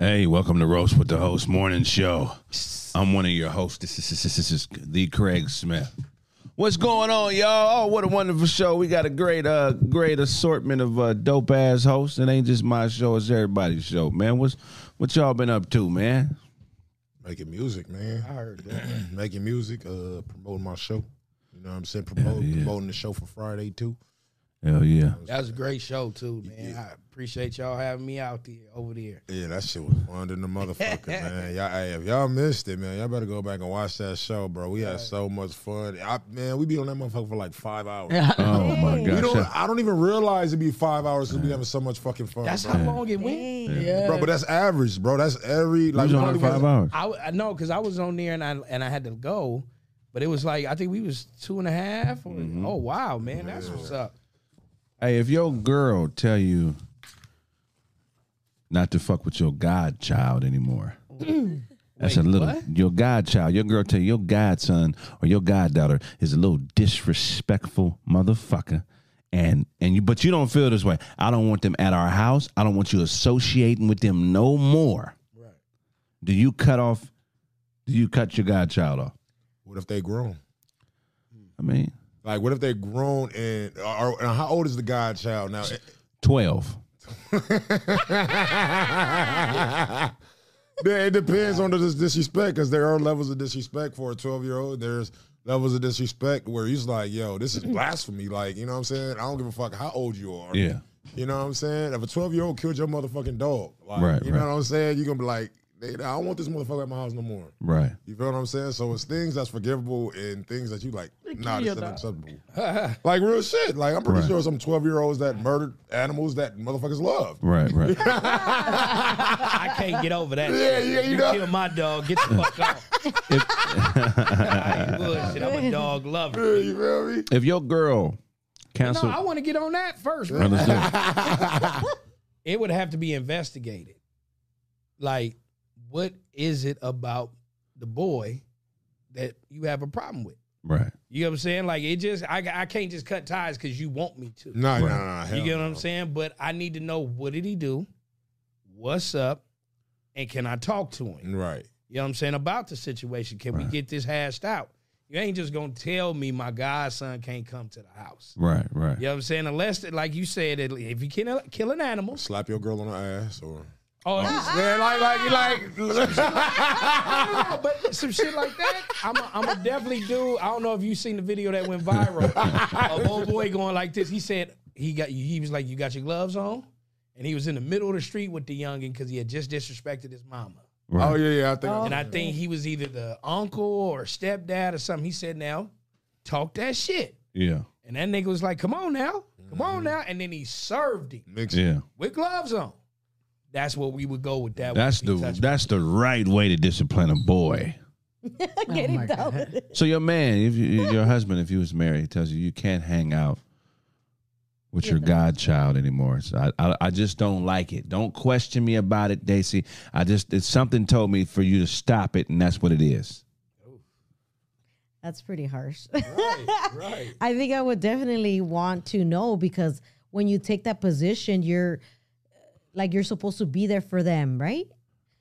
Hey, welcome to Roast with the Host Morning Show. I'm one of your hosts. This is, this is, this is the Craig Smith. What's going on, y'all? Oh, what a wonderful show. We got a great uh great assortment of uh, dope ass hosts. It ain't just my show, it's everybody's show, man. What's what y'all been up to, man? Making music, man. I heard that. Making music, uh, promoting my show. You know what I'm saying? Promote, yeah. Promoting the show for Friday, too. Hell yeah. That was a great show too, man. I appreciate y'all having me out there over there. Yeah, that shit was fun than the motherfucker, man. Y'all, hey, if y'all missed it, man, y'all better go back and watch that show, bro. We had so much fun. I, man, we be on that motherfucker for like five hours. Oh my god! don't, I don't even realize it'd be five hours because we having so much fucking fun. That's bro. how long it went. Yeah, bro, but that's average, bro. That's every You like was on five was- hours. I know because I was on there and I and I had to go, but it was like I think we was two and a half. Or, Mm-hmm. Oh wow, man, that's what's up. Hey, if your girl tell you not to fuck with your godchild anymore. Mm. That's a little what? your godchild. Your girl tell you your godson or your goddaughter is a little disrespectful motherfucker. And and you but you don't feel this way. I don't want them at our house. I don't want you associating with them no more. Right. Do you cut off do you cut your godchild off? What if they grown? I mean, Like, what if they grown and, or, and how old is the godchild now? 12. Yeah, it depends on the disrespect because there are levels of disrespect for a 12 year old. There's levels of disrespect where he's like, yo, this is blasphemy. Like, you know what I'm saying? I don't give a fuck how old you are. Yeah. You know what I'm saying? If a 12 year old killed your motherfucking dog, like, Right, you right. know what I'm saying? You're going to be like, "Hey, I don't want this motherfucker at my house no more. Right. You feel what I'm saying? So it's things that's forgivable and things that you like, nah, this is unacceptable. like real shit. Like I'm pretty Right. sure some 12 year olds that murdered animals that motherfuckers love. Right, right. I can't get over that. Yeah, yeah, you you know. kill my dog, get the fuck out. I ain't bullshit. I'm a dog lover. You feel me? if your girl No, cancel I want to get on that first, bro. Let's do it. it would have to be investigated. Like, what is it about the boy that you have a problem with? Right. You know what I'm saying? Like, it just, I, I can't just cut ties because you want me to. Nah, nah, Right. nah. hell you get what I'm saying? But I need to know what did he do? What's up? And can I talk to him? Right. You know what I'm saying? About the situation. Can we get this hashed out? You ain't just gonna tell me my godson can't come to the house. Right, right. You know what I'm saying? Unless, like you said, if you kill, kill an animal, Slap your girl on the ass or. Oh, oh, Yeah, like, like, like. No, but some shit like that, I'm a, I'm a definitely do. I don't know if you seen the video that went viral of old boy going like this. He said he got he was like, "You got your gloves on," and he was in the middle of the street with the youngin because he had just disrespected his mama. right. oh yeah, yeah. I think. And I think he was either the uncle or stepdad or something. He said, "Now, talk that shit." Yeah. And that nigga was like, "Come on now, come on mm-hmm. now," and then he served him Mix Yeah. with gloves on. That's what we would go with that. That's the that's the right way to discipline a boy. Get oh him down with it. So your man, if you, your husband, if he was married, tells you you can't hang out with your godchild anymore. So I, I I just don't like it. Don't question me about it, Daisy. I just it's something told me for you to stop it, and that's what it is. That's pretty harsh. Right, right. I think I would definitely want to know because when you take that position, you're like you're supposed to be there for them, right?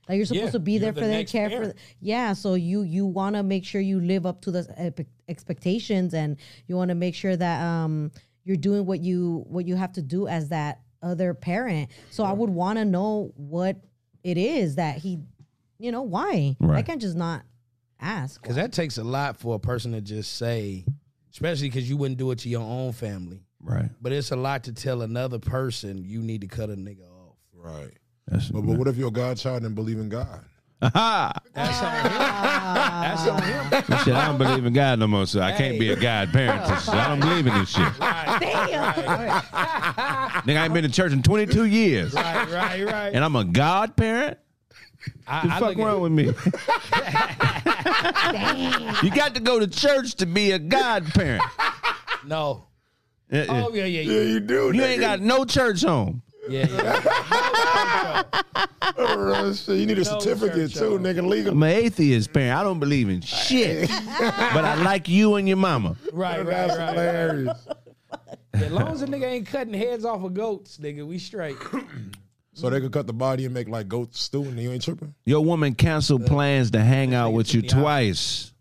Like you're supposed Yeah, to be there for them, next care for. parent. Yeah, so you you want to make sure you live up to the epic- expectations, and you want to make sure that um you're doing what you what you have to do as that other parent. So I would want to know what it is that he, you know, why I can't just not ask. Because that takes a lot for a person to just say, especially because you wouldn't do it to your own family. Right. But it's a lot to tell another person you need to cut a nigga off. Right. That's But, but what if your godchild didn't believe in God? Aha! That's on him. That's on him. Shit, I don't believe in God no more, so I can't be a God parent. So I don't believe in this shit. Right, Damn. Nigga, I ain't been to church in 22 years, right, right, right. and I'm a God parent. I, The I fuck look wrong with me? you got to go to church to be a God parent. No. Uh, uh. Oh, yeah, yeah, Yeah, yeah. you do. You ain't got no church home. Yeah, yeah. Shit, you need a No certificate church too, home. nigga. Legal. I'm an atheist parent. I don't believe in shit. but I like you and your mama. Right, right, That's right. hilarious. As long as a nigga ain't cutting heads off of goats, nigga, we straight. So they could cut the body and make like goat stew, and you ain't tripping. Your woman canceled plans to hang out with you in the eye. twice.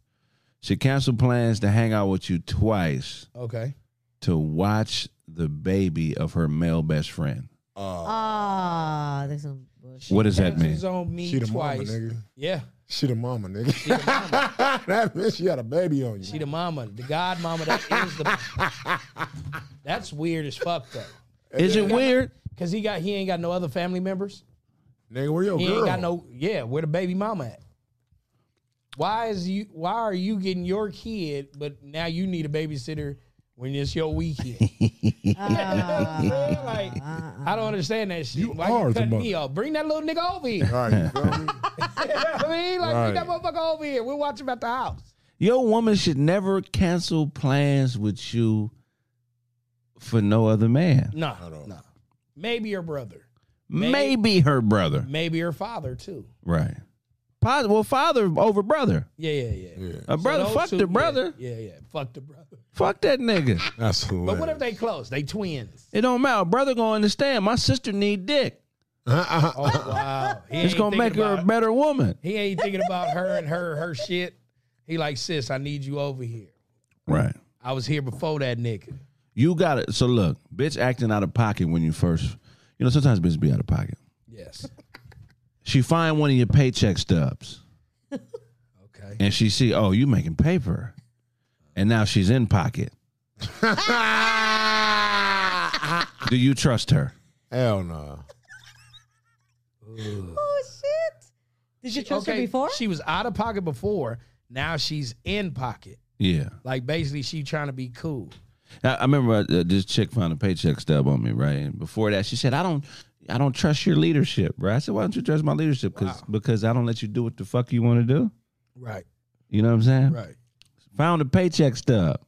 She canceled plans to hang out with you twice Okay. to watch the baby of her male best friend. Uh, Ah, there's some bullshit. What does that mean? Cancels on me she the mama, twice. nigga. Yeah. She the mama, nigga. that means she had a baby on you. She the mama, the god mama that is the. That's weird as fuck though. Is it weird? Cause he got he ain't got no other family members. nigga, where your He girl? ain't got no yeah. Where the baby mama at? Why is you? Why are you getting your kid, but now you need a babysitter when it's your weekend? like I don't understand that shit. You Why are you cutting mother. me off? Bring that little nigga over here. All right, you feel? I mean, like Right. bring that motherfucker over here. We'll watch him at the house. Your woman should never cancel plans with you for no other man. No, don't. no. Maybe her brother. Maybe, her brother. Maybe her father too. Right. Pos- Well, father over brother. Yeah, yeah, yeah. Yeah, A brother those fuck two- the brother. Yeah, yeah, yeah. Fuck the brother. Fuck that nigga. that's But what if they close? They twins. It don't matter. Brother gonna understand. My sister need dick. Uh-uh. Oh wow. He It's gonna make her a better woman. He ain't thinking about her and her her shit. He like, sis, I need you over here. Right. I was here before that nigga. You got it. So look, bitch acting out of pocket when you first, you know, sometimes bitches be out of pocket. Yes. She find one of your paycheck stubs Okay. and she see, oh, you making paper, and now she's in pocket. Do you trust her? Hell no. Oh shit! Did you trust her before? She was out of pocket before. Now she's in pocket. Yeah. Like basically, she trying to be cool. I, I remember uh, this chick found a paycheck stub on me, right? And before that, she said, "I don't, I don't trust your leadership, bro." I said, "Why don't you trust my leadership? Because because I don't let you do what the fuck you want to do." Right. You know what I'm saying? Right. Found a paycheck stub.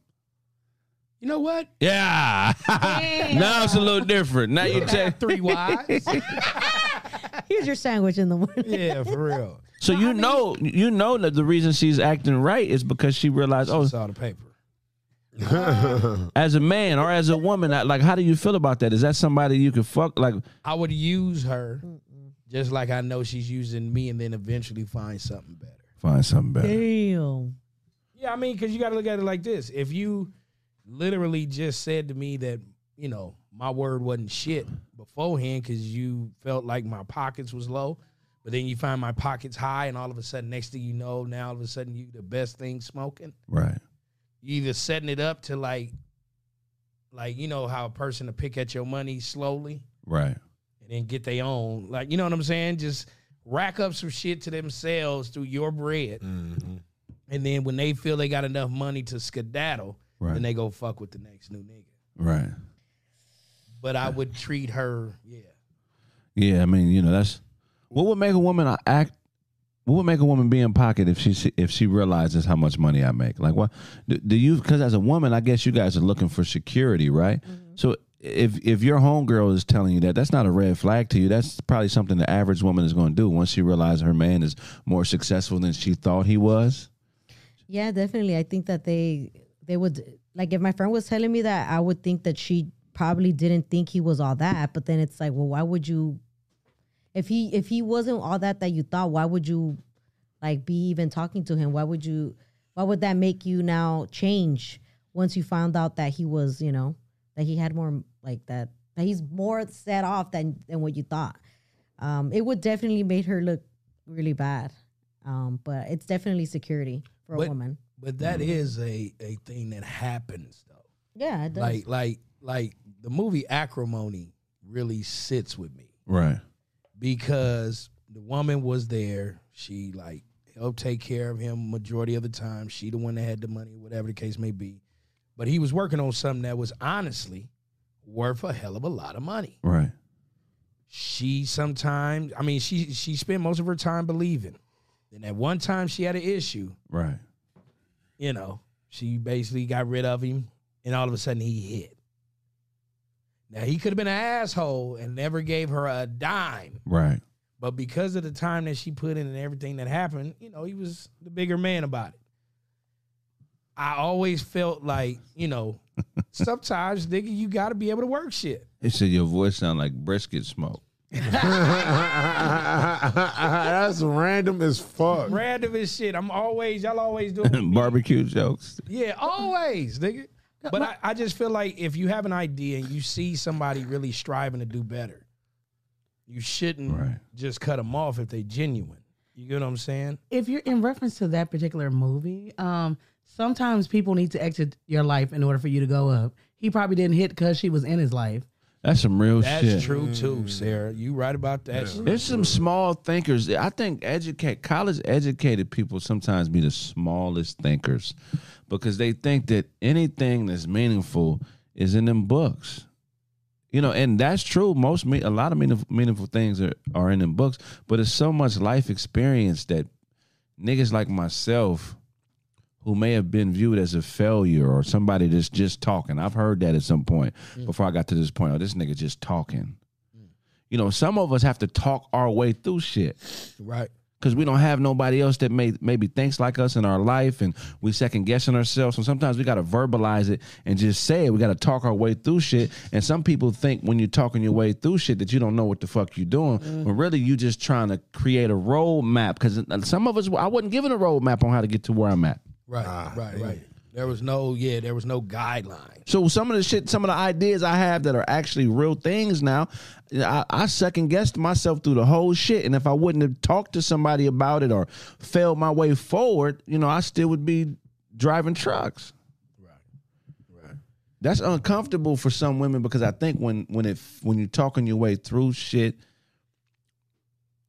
You know what? Yeah. now it's a little different. Now you take. Three wives. Here's your sandwich in the morning. yeah, for real. So you know, you know that the reason she's acting right is because she realized, oh, Saw the paper. As a man or as a woman, like, how do you feel about that? Is that somebody you could fuck? Like, I would use her just like I know she's using me, and then eventually find something better. find something better. Damn. Yeah, I mean, because you got to look at it like this: if you literally just said to me that you know my word wasn't shit beforehand because you felt like my pockets was low, but then you find my pockets high, and all of a sudden, next thing you know, now all of a sudden you the best thing smoking. Right. You either setting it up to like, like you know how a person to pick at your money slowly Right. and then get their own, like you know what I'm saying, just rack up some shit to themselves through your bread. Mm-hmm. And then when they feel they got enough money to skedaddle, Right. then they go fuck with the next new nigga. Right. But I would treat her, yeah. Yeah, I mean, you know, that's what would make a woman act. What would make a woman be in pocket if she if she realizes how much money I make? Like, what do, do you? Because as a woman, I guess you guys are looking for security, right? Mm-hmm. So if if your homegirl is telling you that, that's not a red flag to you. That's probably something the average woman is going to do once she realizes her man is more successful than she thought he was. Yeah, definitely. I think that they they would like if my friend was telling me that, I would think that she probably didn't think he was all that. But then it's like, well, why would you? If he if he wasn't all that that you thought, why would you like be even talking to him? Why would you? Why would that make you now change once you found out that he was, you know, that he had more like that that he's more set off than than what you thought. Um, it would definitely made her look really bad. Um, but it's definitely security for a But- woman. But that is a, a thing that happens though. Yeah, it does. Like like like the movie Acrimony really sits with me Right. Because the woman was there. She like helped take care of him majority of the time. She the one that had the money, whatever the case may be. But he was working on something that was honestly worth a hell of a lot of money. Right. she sometimes i mean she she spent most of her time believing then at one time she had an issue Right. you know she basically got rid of him and all of a sudden he hit now he could have been an asshole and never gave her a dime Right. but because of the time that she put in and everything that happened you know he was the bigger man about it i always felt like you know sometimes nigga you got to be able to work shit He said your voice sound like brisket smoke. That's random as fuck. Random as shit. I'm always y'all always doing Barbecue jokes. Yeah, always, nigga. But I, I just feel like if you have an idea and you see somebody really striving to do better, you shouldn't Right. just cut them off if they're genuine. You get what I'm saying? if you're in reference to that particular movie, um, sometimes people need to exit your life in order for you to go up. He probably didn't hit because she was in his life. That's some real That's shit. That's true too, Sarah. You right about that. shit. There's some small thinkers. I think educate college educated people sometimes be the smallest thinkers because they think that anything that's meaningful is in them books. You know, and that's true. Most me a lot of meaningful, meaningful things are, are in them books, but it's so much life experience that niggas like myself who may have been viewed as a failure or somebody that's just talking. I've heard that at some point mm. before I got to this point. Oh, this nigga just talking. Mm. You know, some of us have to talk our way through shit Right. because we don't have nobody else that may maybe thinks like us in our life, and we second guessing ourselves. And sometimes we got to verbalize it and just say it. We got to talk our way through shit. And some people think when you're talking your way through shit that you don't know what the fuck you're doing, mm. but really you just trying to create a roadmap. Because some of us, I wasn't given a roadmap on how to get to where I'm at. Right. right. Right. There was no yeah. There was no guideline. So some of the shit, some of the ideas I have that are actually real things now, I, I second guessed myself through the whole shit. And if I wouldn't have talked to somebody about it or failed my way forward, you know, I still would be driving trucks. Right. Right. That's uncomfortable for some women because I think when when it when you're talking your way through shit,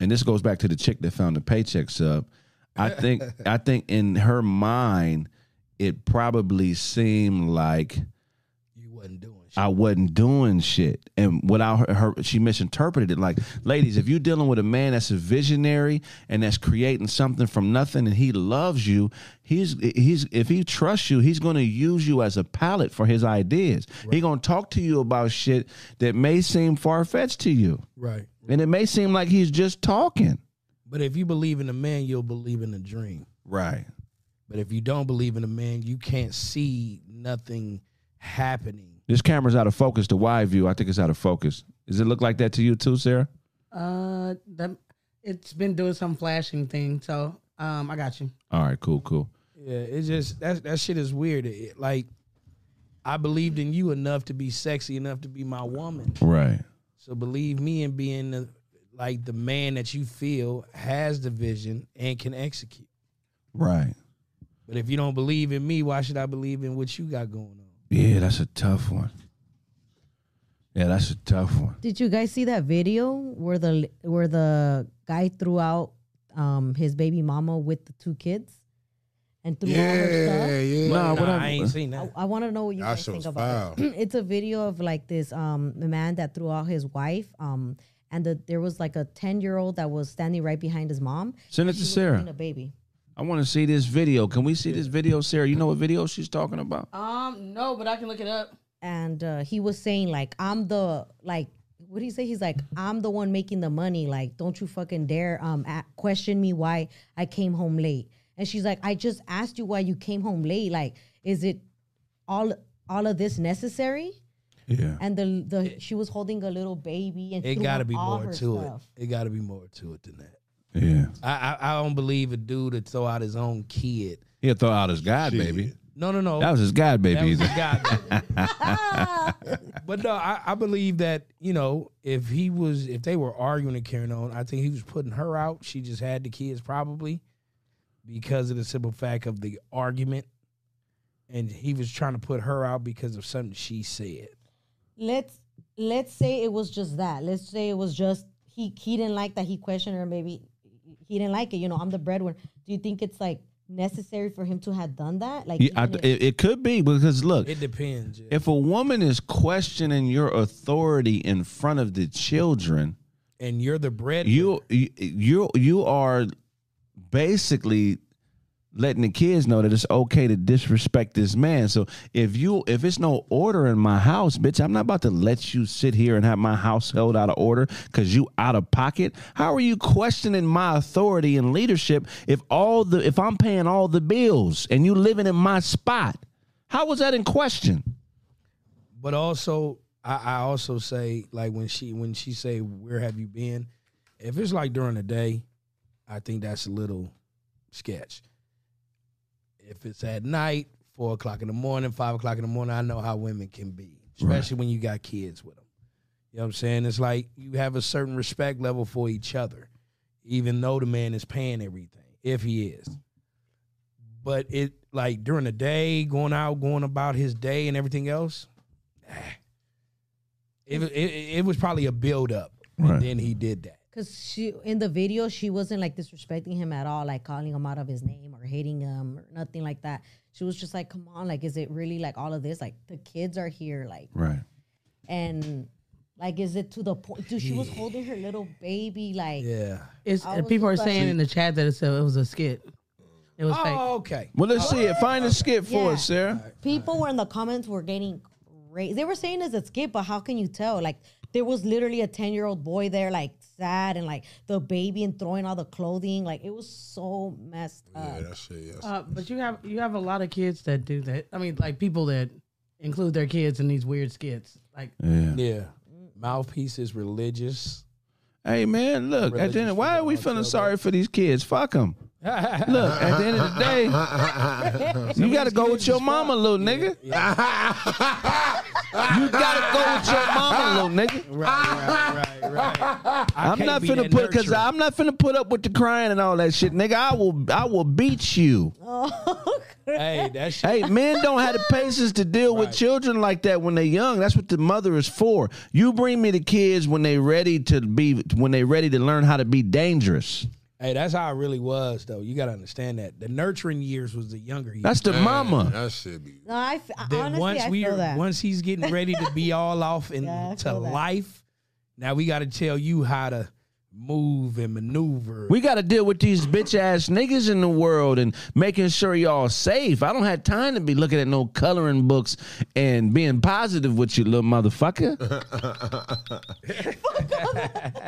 and this goes back to the chick that found the paycheck sub. I think I think in her mind, it probably seemed like You wasn't doing shit. I wasn't doing shit. And without her, her, she misinterpreted it. Like, ladies, if you're dealing with a man that's a visionary and that's creating something from nothing and he loves you, he's he's if he trusts you, he's gonna use you as a palette for his ideas. He's gonna talk to you about shit that may seem far fetched to you. right. And it may seem like he's just talking. But if you believe in a man, you'll believe in a dream. Right. But if you don't believe in a man, you can't see nothing happening. This camera's out of focus. The wide view, I think it's out of focus. Does it look like that to you too, Sarah? Uh, that it's been doing some flashing thing. So, um, I got you. All right, cool, cool. Yeah, it's just that that shit is weird. It- like I believed in you enough to be sexy enough to be my woman. Right. So believe me in being the, like the man that you feel has the vision and can execute. Right. But if you don't believe in me, why should I believe in what you got going on? Yeah, that's a tough one. Yeah, that's a tough one. Did you guys see that video where the where the guy threw out um, his baby mama with the two kids and threw all her Yeah, stuff? yeah. Nah, Nah, what I I'm- ain't seen that. I want to know what you That guys think was about it. it's a video of like this um man that threw out his wife um and the, there was like a 10 year old that was standing right behind his mom. Send it She to was Sarah. a baby. I want to see this video. Can we see this video, Sarah? You know what video she's talking about? Um, no, but I can look it up. and uh, he was saying like I'm the like what did he say? He's like I'm the one making the money. Like don't you fucking dare um a- question me why I came home late. And she's like I just asked you why you came home late. Like is it all all of this necessary? Yeah. And the the she was holding a little baby and It got to be more to stuff. it. It got to be more to it than that. Yeah. I, I I don't believe a dude to throw out his own kid. He'll throw out his god baby. No, no, no. That was his god That baby. was either. his guy. but no, I, I believe that you know if he was if they were arguing and carrying on, I think he was putting her out. She just had the kids probably because of the simple fact of the argument, and he was trying to put her out because of something she said. Let's let's say it was just that. Let's say it was just he he didn't like that he questioned her. Maybe he didn't like it. You know, I'm the breadwinner. Do you think it's like necessary for him to have done that? Like, Yeah, I, if- it, it could be because look, It depends. yeah. if a woman is questioning your authority in front of the children, and you're the bread. you you you, you are basically letting the kids know that it's okay to disrespect this man. So if you if it's no order in my house, bitch, I'm not about to let you sit here and have my house held out of order because you out of pocket. How are you questioning my authority and leadership if all the if I'm paying all the bills and you living in my spot? How was that in question? but also I, I also say like when she when she say where have you been, if it's like during the day, I think that's a little sketch. If it's at night, four o'clock in the morning, five o'clock in the morning, I know how women can be, especially when you got kids with them. You know what I'm saying? It's like you have a certain respect level for each other, even though the man is paying everything, if he is. But it like during the day, going out, going about his day and everything else, nah. it, was- it, it was probably a build up. Right. And then he did that. Cause she in the video she wasn't like disrespecting him at all, like calling him out of his name or hating him or nothing like that. She was just like, "Come on, like, is it really like all of this? Like, the kids are here, like, Right. and like, is it to the point? Dude, she was holding her little baby, like, Yeah. It's I was people are just like- saying in the chat that it's a, it was a skit. It was oh, fake. Oh, okay. Well, let's see it. Find a skit for Yeah. us, Sarah. people were in the comments were getting crazy. They were saying it's a skit, but how can you tell? Like, there was literally a ten year old boy there, like sad, and like the baby and throwing all the clothing. Like, it was so messed up. Yeah, that shit. Yes. Uh, but you have you have a lot of kids that do that. I mean, like people that include their kids in these weird skits. Like Yeah. Yeah. Mouthpiece is religious. Hey man, look. At the end, why are we feeling sorry for these kids? Fuck them. Look, at the end of the day, you got to go with your mama, little nigga. You got to go with your mama, little nigga. Right, right, right, right. I'm not finna put because I'm not finna put up with the crying and all that shit, nigga. I will, I will beat you. Oh, Hey, that shit. Hey, men don't have the patience to deal with children like that when they're young. That's what the mother is for. You bring me the kids when they're ready to be when they're ready to learn how to be dangerous. Hey, that's how I really was, though. You got to understand that the nurturing years was the younger years. That's the mama. That shit be. No, I f- Then honestly, once I we feel are, that. once he's getting ready to be all off into Yeah, I that. life, now we got to tell you how to move and maneuver. We got to deal with these bitch ass niggas in the world and making sure y'all safe. I don't have time to be looking at no coloring books and being positive with you, little motherfucker.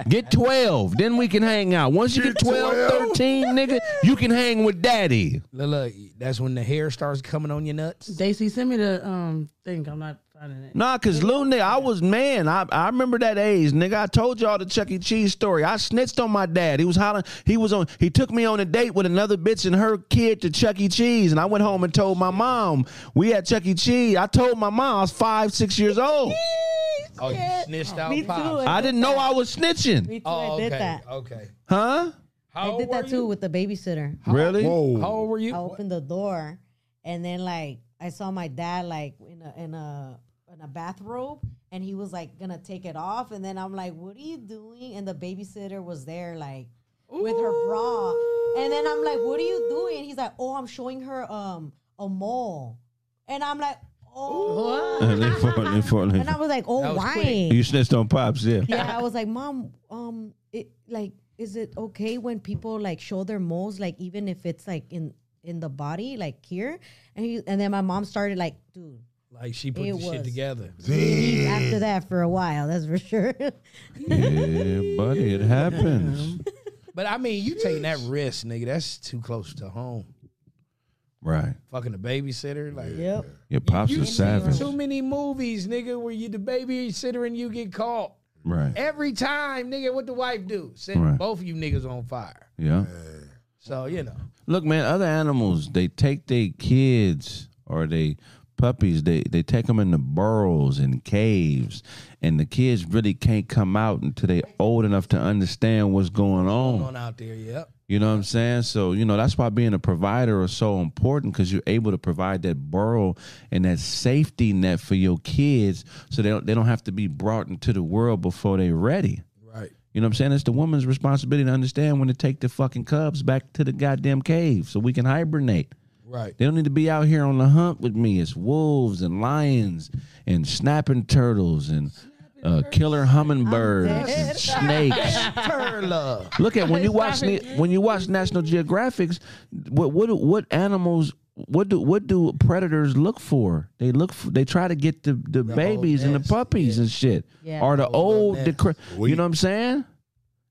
get 12, then we can hang out. Once you get 12, 13, nigga, you can hang with daddy. look, look, that's when the hair starts coming on your nuts. Daisy, send me the um thing. I'm not finding it. Nah, cause little nigga, I was man. I, I remember that age, nigga. I told y'all the Chuck E. Cheese story. I snitched on my dad. He was hollering. He was on. He took me on a date with another bitch and her kid to Chuck E. Cheese, and I went home and told my mom we had Chuck E. Cheese. I told my mom I was five, six years old. Oh, you snitched out, Me too. pops. I didn't know I was snitching. Me too. Oh, I did okay, that. okay. Huh? How I did that too you? with the babysitter. Really? Whoa. How old were you? I opened the door, and then like I saw my dad like in a in a in a bathrobe, and he was like gonna take it off, and then I'm like, "What are you doing?" And the babysitter was there like with her bra, and then I'm like, "What are you doing?" And he's like, "Oh, I'm showing her um a mole," and I'm like, "Oh," They fall- they fall- they and I was like, "Oh, was why?" quick. You snitched on pops, yeah. yeah, I was like, Mom, um, it like, is it okay when people like show their moles, like even if it's like in in the body, like here? And he, and then my mom started like, dude, Like she put It the shit together. he after that for a while, that's for sure. Yeah, buddy, it happens. But I mean, you taking that risk, nigga. That's too close to home. Right. Fucking a babysitter, like yep. Your pops you is see savage. Too many movies, nigga, where you the babysitter and you get caught Right. every time, nigga. What the wife do? Set Right. both of you niggas on fire. Yeah. So you know, Look, man, other animals, they take their kids or they puppies, they, they take them in the burrows and caves, and the kids really can't come out until they're old enough to understand what's going on. going on out there, yep. You know what I'm saying? So, you know, that's why being a provider is so important because you're able to provide that burrow and that safety net for your kids so they don't, they don't have to be brought into the world before they're ready. Right. You know what I'm saying? It's the woman's responsibility to understand when to take the fucking cubs back to the goddamn cave so we can hibernate. Right. They don't need to be out here on the hunt with me. It's wolves and lions and snapping turtles and uh, killer hummingbirds and snakes. Look at when you watch Ne- when you watch National Geographics, what what what animals what do what do predators look for? They look for they try to get the, the, babies and the nest, puppies and shit, Yeah. or the old. nest. You know what I'm saying?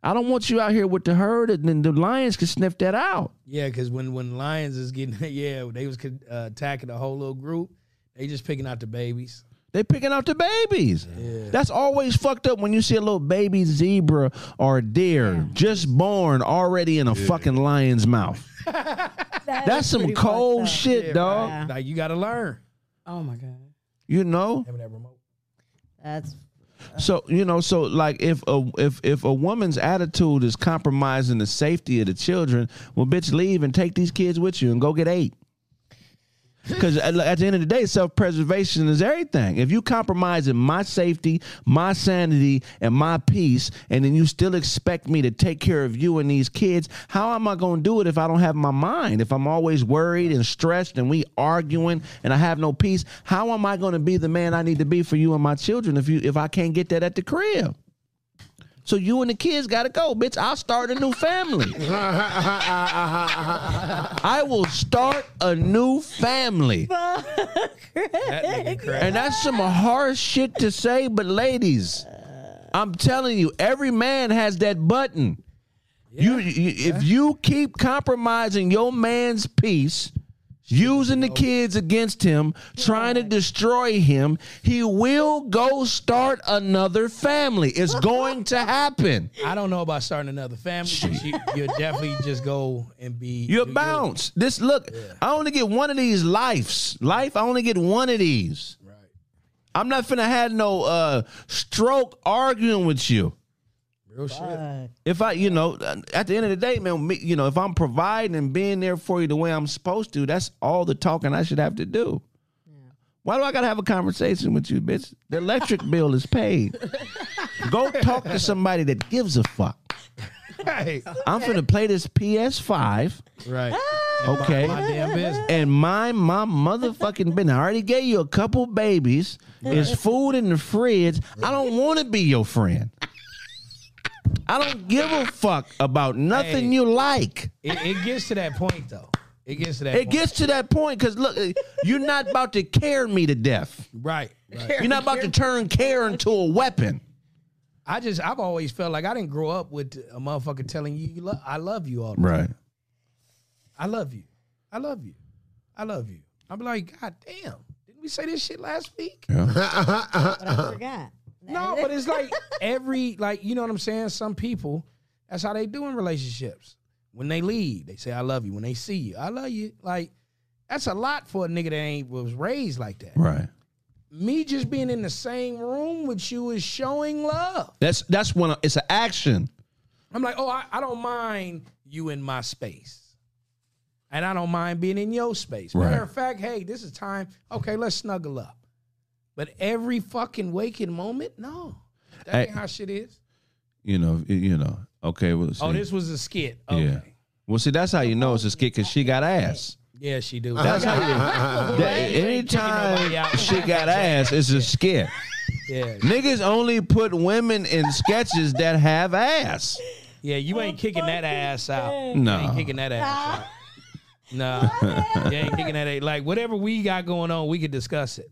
I don't want you out here with the herd, and then the lions can sniff that out. Yeah, because when when lions is getting yeah, they was uh, attacking the whole little group. They just picking out the babies. They picking out the babies. That's always fucked up when you see a little baby zebra or a deer just born already in a fucking lion's mouth. That That's some cold fucked up. shit, dog. Yeah. Like you got to learn. Oh my god. You know. Having that remote. That's So you know, so like if a if if a woman's attitude is compromising the safety of the children, well, bitch, leave and take these kids with you and go get eight. Because at, at the end of the day, self preservation is everything. If you compromising my safety, my sanity, and my peace, and then you still expect me to take care of you and these kids, how am I going to do it if I don't have my mind? If I'm always worried and stressed, and we arguing, and I have no peace, how am I going to be the man I need to be for you and my children if you if I can't get that at the crib? So you and the kids got to go, bitch. I'll start a new family. I will start a new family. That nigga. And that's some harsh shit to say, but ladies, uh. I'm telling you, every man has that button. You, you if you keep compromising your man's peace, using the kids against him, trying to destroy him, he will go start another family. It's going to happen. I don't know about starting another family, but you, you'll definitely just go and be. You'll you- bounce. This look, I only get one of these lives. Life, I only get one of these. Right. I'm not finna have no uh stroke arguing with you. Real shit. uh, If I, you know, at the end of the day, man, me, you know, if I'm providing and being there for you the way I'm supposed to, that's all the talking I should have to do. Yeah. Why do I gotta have a conversation with you, bitch? The electric bill is paid. Go talk to somebody that gives a fuck. Hey. I'm finna play this PS5. Right. Okay. My damn business. and mind my motherfucking business. I already gave you a couple babies. There's food in the fridge. I don't want to be your friend. I don't give a fuck about nothing Hey. you like. It, it gets to that point though. It gets to that. It point. gets to that point because look, eh, you're not about to care me to death. right. Right. You're not about to turn care into a weapon. I just I've always felt like I didn't grow up with a motherfucker telling you, you lo- I love you all. the Right. I love you. I love you. I love you. I'm like, God damn. Didn't we say this shit last week? but I forgot. No, but it's like every like you know what I'm saying. Some people, that's how they do in relationships. When they leave, they say I love you. When they see you, I love you. Like that's a lot for a nigga that ain't was raised like that. Right. Me just being in the same room with you is showing love. That's that's when it's an action. I'm like, oh, I, I don't mind you in my space. And I don't mind being in your space. Matter Right. of fact, hey, this is time. Okay, let's snuggle up. But every fucking waking moment, no. That Hey. ain't how shit is. You know. You know. Okay. Well, Oh, this was a skit. Okay. Yeah. Well, see, that's how you know it's a skit because she got ass. Yeah, she do. That's how you. that, anytime she got ass, it's a skit. yeah. Niggas only put women in sketches that have ass. Yeah, you ain't kicking that ass out. No. You No. ain't kicking that ass out. No. you ain't kicking that ass. Like, whatever we got going on, we could discuss it.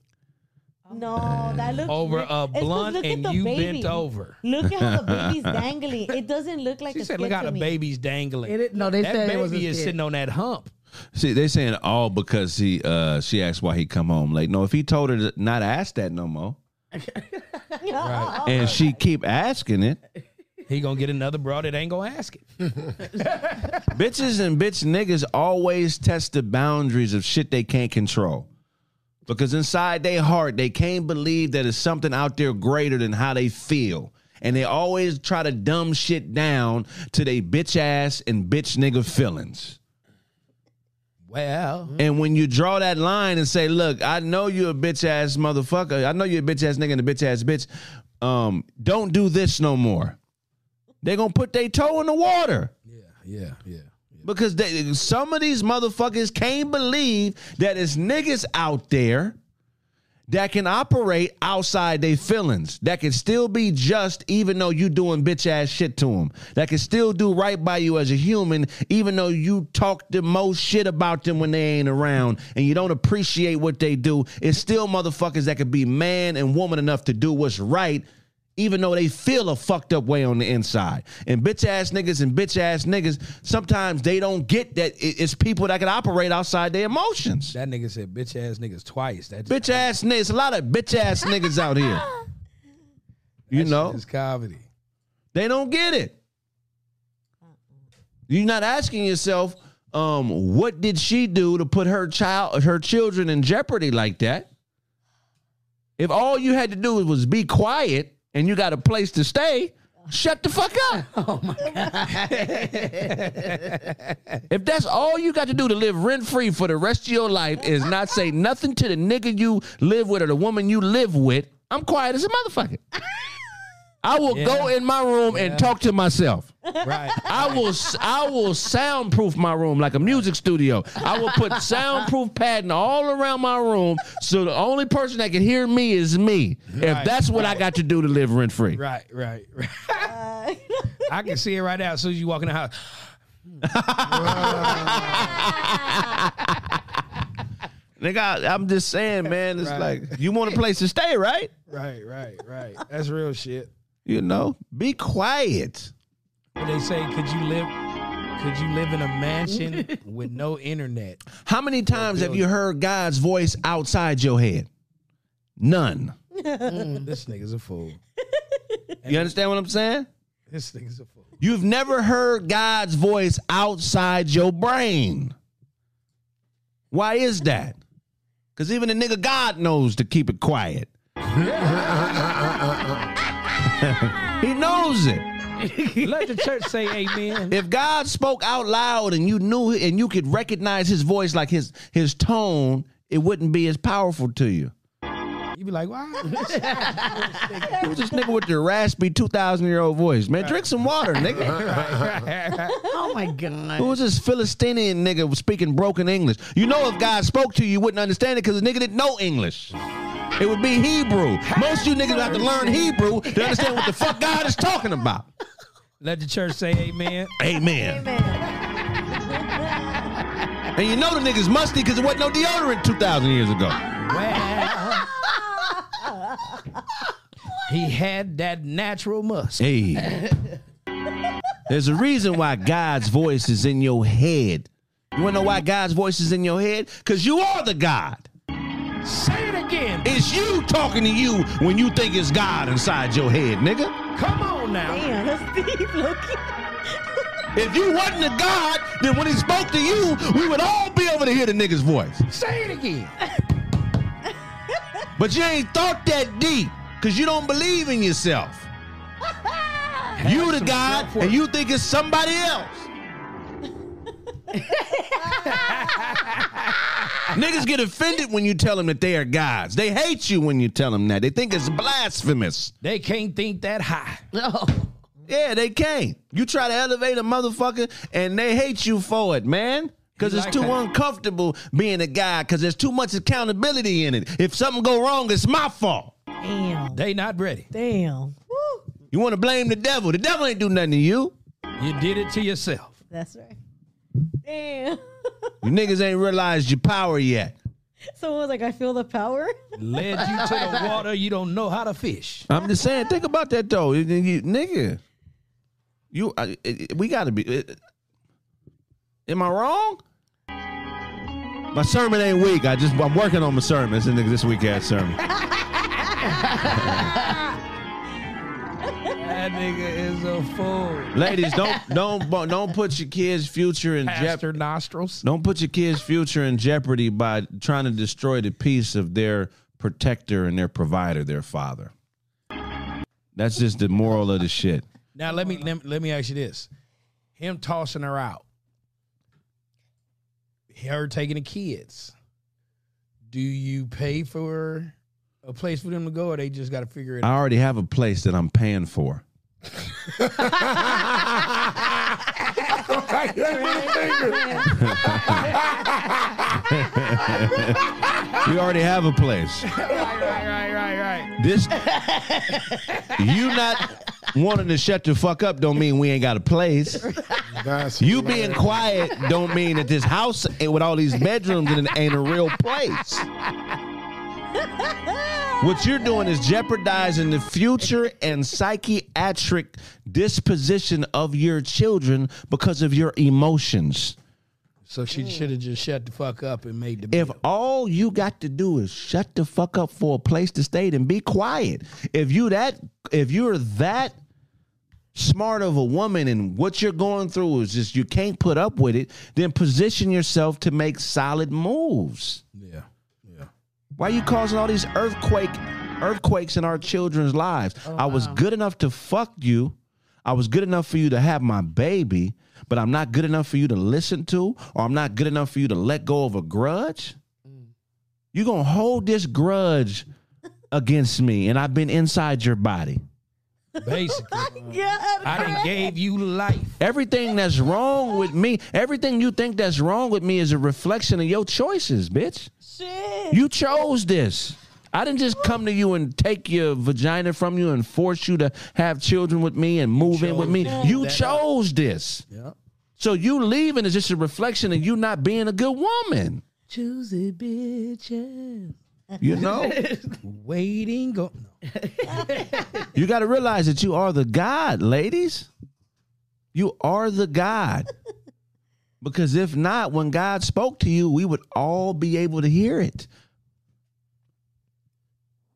No, that looks Over a a 'cause blunt and you baby. bent over. Look at how the baby's dangling. It doesn't look like She a said, skit look how the me. baby's dangling. It, no, they that said it was baby is skit. sitting on that hump. See, they saying all because he uh she asked why he come home late. No, if he told her to not ask that no more, Right. and she keep asking it, He gonna get another broad that ain't gonna ask it. bitches and bitch niggas always test the boundaries of shit they can't control. Because inside their heart, they can't believe that it's something out there greater than how they feel. And they always try to dumb shit down to they bitch ass and bitch nigga feelings. Well, And when you draw that line and say, "Look, I know you're a bitch ass motherfucker. I know you're a bitch ass nigga and a bitch ass bitch. Um, don't do this no more." They're gonna put their toe in the water yeah, yeah, yeah. Because they, some of these motherfuckers can't believe that it's niggas out there that can operate outside their feelings, that can still be just even though you doing bitch ass shit to them, that can still do right by you as a human, even though you talk the most shit about them when they ain't around and you don't appreciate what they do. It's still motherfuckers that can be man and woman enough to do what's right. Even though they feel a fucked up way on the inside. And bitch ass niggas and bitch ass niggas, sometimes they don't get that it's people that can operate outside their emotions. That nigga said bitch ass niggas twice. That Bitch ass niggas, a lot of bitch ass niggas out here. You know, it's comedy. they don't get it. You're not asking yourself, um, what did she do to put her child, her children in jeopardy like that? If all you had to do was be quiet and you got a place to stay, shut the fuck up. Oh my god. If that's all you got to do to live rent free for the rest of your life is not say nothing to the nigga you live with or the woman you live with, I'm quiet as a motherfucker. I will go in my room and talk to myself. Right. I will I will soundproof my room like a music studio. I will put soundproof padding all around my room so the only person that can hear me is me. If that's what I got to do to live rent free. Right, right, right. I can see it right now as soon as you walk in the house. Nigga, I, I'm just saying, man. It's Right. like you want a place to stay, right? Right, right, right. That's real shit. You know, be quiet. What they say, could you live could you live in a mansion with no internet? How many times have you heard God's voice outside your head? None. Mm, this nigga's a fool. You understand what I'm saying? This nigga's a fool. You've never heard God's voice outside your brain. Why is that? Because even the nigga God knows to keep it quiet. he knows it. Let the church say amen. If God spoke out loud and you knew and you could recognize his voice like his his tone, it wouldn't be as powerful to you. You'd be like, wow. Who's this nigga with the raspy 2,000 year old voice? Man, drink some water, nigga. Oh my god. Who was this Philistinian nigga speaking broken English? You know, if God spoke to you, you wouldn't understand it because the nigga didn't know English. It would be Hebrew. Most of you niggas have to learn Hebrew to understand what the fuck God is talking about. Let the church say amen. Amen. And you know the niggas musty because there wasn't no deodorant 2,000 years ago. Well, he had that natural musk. Hey. There's a reason why God's voice is in your head. You wanna know why God's voice is in your head? Because you are the God. Say it again. It's you talking to you when you think it's God inside your head, nigga. Come on now. Damn, that's deep looking. If you wasn't a God, then when he spoke to you, we would all be able to hear the nigga's voice. Say it again. But you ain't thought that deep because you don't believe in yourself. You the God, and you think it's somebody else. Niggas get offended when you tell them that they are gods. They hate you when you tell them that. They think it's blasphemous. They can't think that high. Oh. Yeah, they can't. You try to elevate a motherfucker, and they hate you for it, man. Because it's like too that. uncomfortable being a guy. Because there's too much accountability in it. If something go wrong, it's my fault. Damn. They not ready. Damn. Woo. You want to blame the devil? The devil ain't do nothing to you. You did it to yourself. That's right. Damn. You niggas ain't realized your power yet. Someone was like, I feel the power. Led you to the water. You don't know how to fish. I'm just saying. Think about that though, You- you- nigga. You, I- it- we got to be. it- am I wrong? My sermon ain't weak. I just I'm working on my sermon. This is this week ass sermon. That nigga is a fool. Ladies, don't don't don't put your kids' future in jeopardy. Nostrils. Don't put your kids' future in jeopardy by trying to destroy the peace of their protector and their provider, their father. That's just the moral of the shit. Now let me let, me- let me ask you this: Him tossing her out, her taking the kids. Do you pay for a place for them to go, or they just got to figure it out. I out? already have a place that I'm paying for. We already have a place. right, right, right, right, right. This you not wanting to shut the fuck up don't mean we ain't got a place. That's You being quiet don't mean that this house with all these bedrooms in it ain't a real place. What you're doing is jeopardizing the future and psychiatric disposition of your children because of your emotions. So she mm. should have just shut the fuck up and made the If all you got to do is shut the fuck up for a place to stay and be quiet. If you that if you're that smart of a woman and what you're going through is just you can't put up with it, then position yourself to make solid moves. Why are you causing all these earthquake earthquakes in our children's lives? Oh, I was good enough to fuck you. I was good enough for you to have my baby, but I'm not good enough for you to listen to, or I'm not good enough for you to let go of a grudge. You're gonna hold this grudge against me, and I've been inside your body. Basically. Yeah. I done gave you life. Everything that's wrong with me, everything you think that's wrong with me is a reflection of your choices, bitch. Shit. You chose this. I didn't just come to you and take your vagina from you and force you to have children with me and move in with me. You chose this. Yeah. So you leaving is just a reflection of you not being a good woman. Choose it, bitches. You know? Waiting. Go. No. you got to realize that you are the God, ladies. You are the God. Because if not, when God spoke to you, we would all be able to hear it.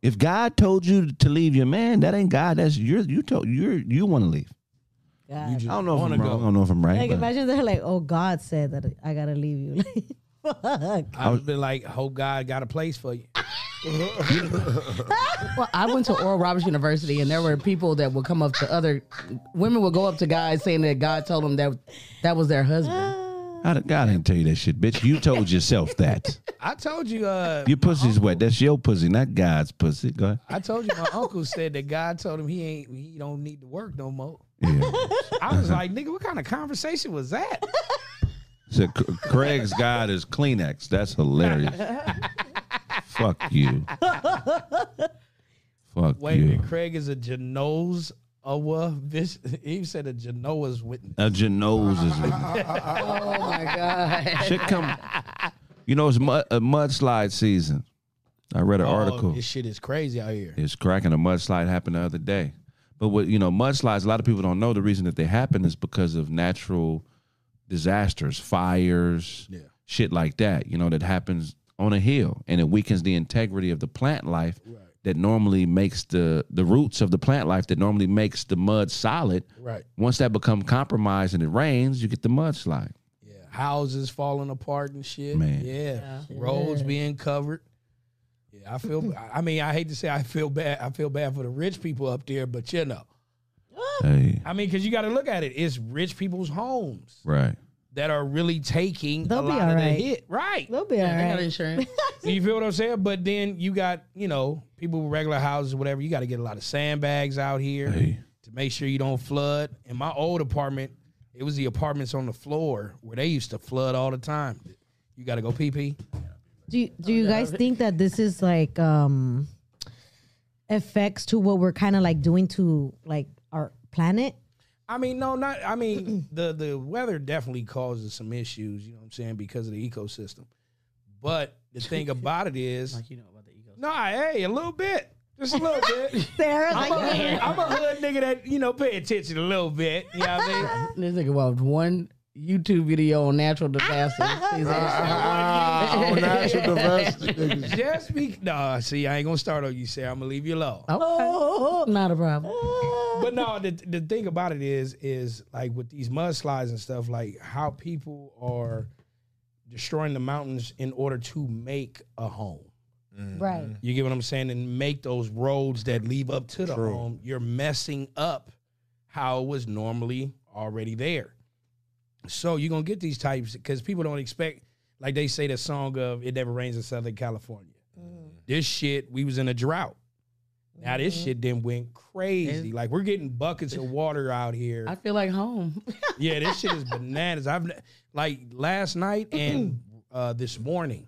If God told you to leave your man, that ain't God. That's you. You told you you want to leave. God. You just I don't know if I'm wanna wrong. I don't know if I'm right. Like but- imagine they're like, oh God said that I gotta leave you. Like, fuck. I've been like, hope God got a place for you. Well, I went to Oral Roberts University, and there were people that would come up to other women would go up to guys saying that God told them that that was their husband. How did- God didn't tell you that shit, bitch. You told yourself that. I told you. Uh, Your pussy's wet. That's your pussy, not God's pussy. Go ahead. I told you. My uncle said that God told him he ain't. He don't need to work no more. Yeah. I was like, nigga, what kind of conversation was that? So C- Craig's God is Kleenex. That's hilarious. Fuck you. Fuck Wait you. minute, Craig is a Genoa's Awa. This he said a Genoa's witness. A Janose is Oh my God! shit come. You know it's mud, a mudslide season. I read an Oh, article. this shit is crazy out here. It's cracking. A mudslide happened the other day. But what you know, mudslides. A lot of people don't know the reason that they happen is because of natural disasters, fires, Yeah. shit like that. You know that happens on a hill, and it weakens the integrity of the plant life that normally makes the the roots of the plant life that normally makes the mud solid. Right. Once that become compromised and it rains, you get the mudslide. Yeah. Houses falling apart and shit. Man. Yeah. Roads being covered. Yeah, I feel. I mean, I hate to say I feel bad. I feel bad for the rich people up there, but you know, Hey, I mean, because you got to look at it. It's rich people's homes right. That are really taking They'll a be lot all of the hit. Right. They'll be all right. I got alright. insurance. You feel what I'm saying? But then you got, you know, people with regular houses, whatever. You got to get a lot of sandbags out here Hey. to make sure you don't flood. In my old apartment, it was the apartments on the floor where they used to flood all the time. You got to go pee pee. Do you, do you guys think that this is like um effects to what we're kind of like doing to like our planet? I mean, no, not. I mean, the the weather definitely causes some issues. You know what I'm saying because of the ecosystem. But the thing about it is, like you know about the ecosystem. no, hey, a little bit, just a little bit. Sarah's I'm like, a, hood, I'm a hood nigga that you know pay attention a little bit. You know what I mean? This nigga watched one YouTube video on natural disasters. He's like, Ah, on natural diversity. Just be no. See, I ain't gonna start on you. Say I'm gonna leave you alone. okay, oh. not a problem. Ah. But no, the the thing about it is, is like with these mudslides and stuff, like how people are destroying the mountains in order to make a home. Mm-hmm. right. You get what I'm saying? And make those roads that lead up to the True. home. You're messing up how it was normally already there. So you're gonna get these types because people don't expect, like they say the song of "It Never Rains in Southern California." This shit, we was in a drought. Now this shit then went crazy. Like we're getting buckets of water out here. I feel like home. Yeah, this shit is bananas. I've like last night and uh, this morning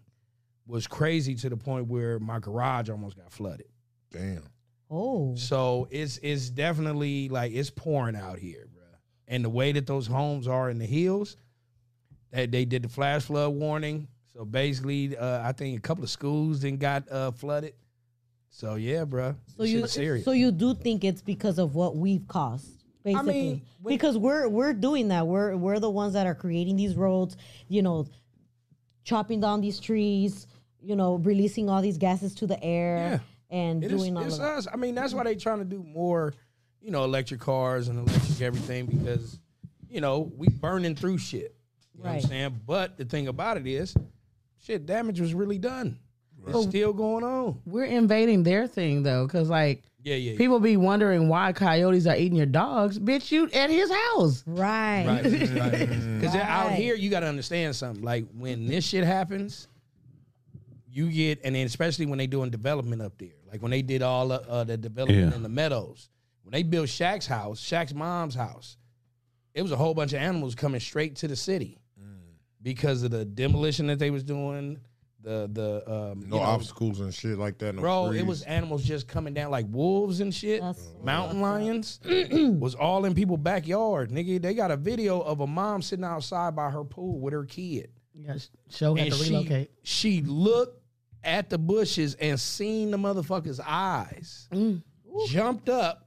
was crazy to the point where my garage almost got flooded. Damn. Oh, So it's it's definitely like it's pouring out here, bro. And the way that those homes are in the hills, that they did the flash flood warning. So basically, uh, I think a couple of schools then got uh, flooded. So yeah, bro. So you serious. so you do think it's because of what we've caused, basically? mean, when- because we're we're doing that. We're we're the ones that are creating these roads. You know, chopping down these trees. You know, releasing all these gases to the air and It is- doing all it's of that. us. I mean, that's why they're trying to do more, you know, electric cars and electric everything because, you know, we burning through shit. You know what Right. I'm saying? But the thing about it is, shit, damage was really done. It's still going on. We're invading their thing though, because like Yeah, yeah. yeah. people be wondering why coyotes are eating your dogs. Bitch, you at his house. Right. Right, right. Because out here, you got to understand something. Like when this shit happens, you get, and then especially when they doing development up there, like when they did all uh, uh, the development Yeah. in the meadows, when they built Shaq's house, Shaq's mom's house, it was a whole bunch of animals coming straight to the city because of the demolition that they was doing. The the um, No you know, obstacles and shit like that. No Bro, it was animals just coming down like wolves and shit. That's- Mountain lions was all in people's backyard. Nigga, they got a video of a mom sitting outside by her pool with her kid. Yeah, show had And to she, relocate. she looked at the bushes and seen the motherfucker's eyes. Mm. Jumped up.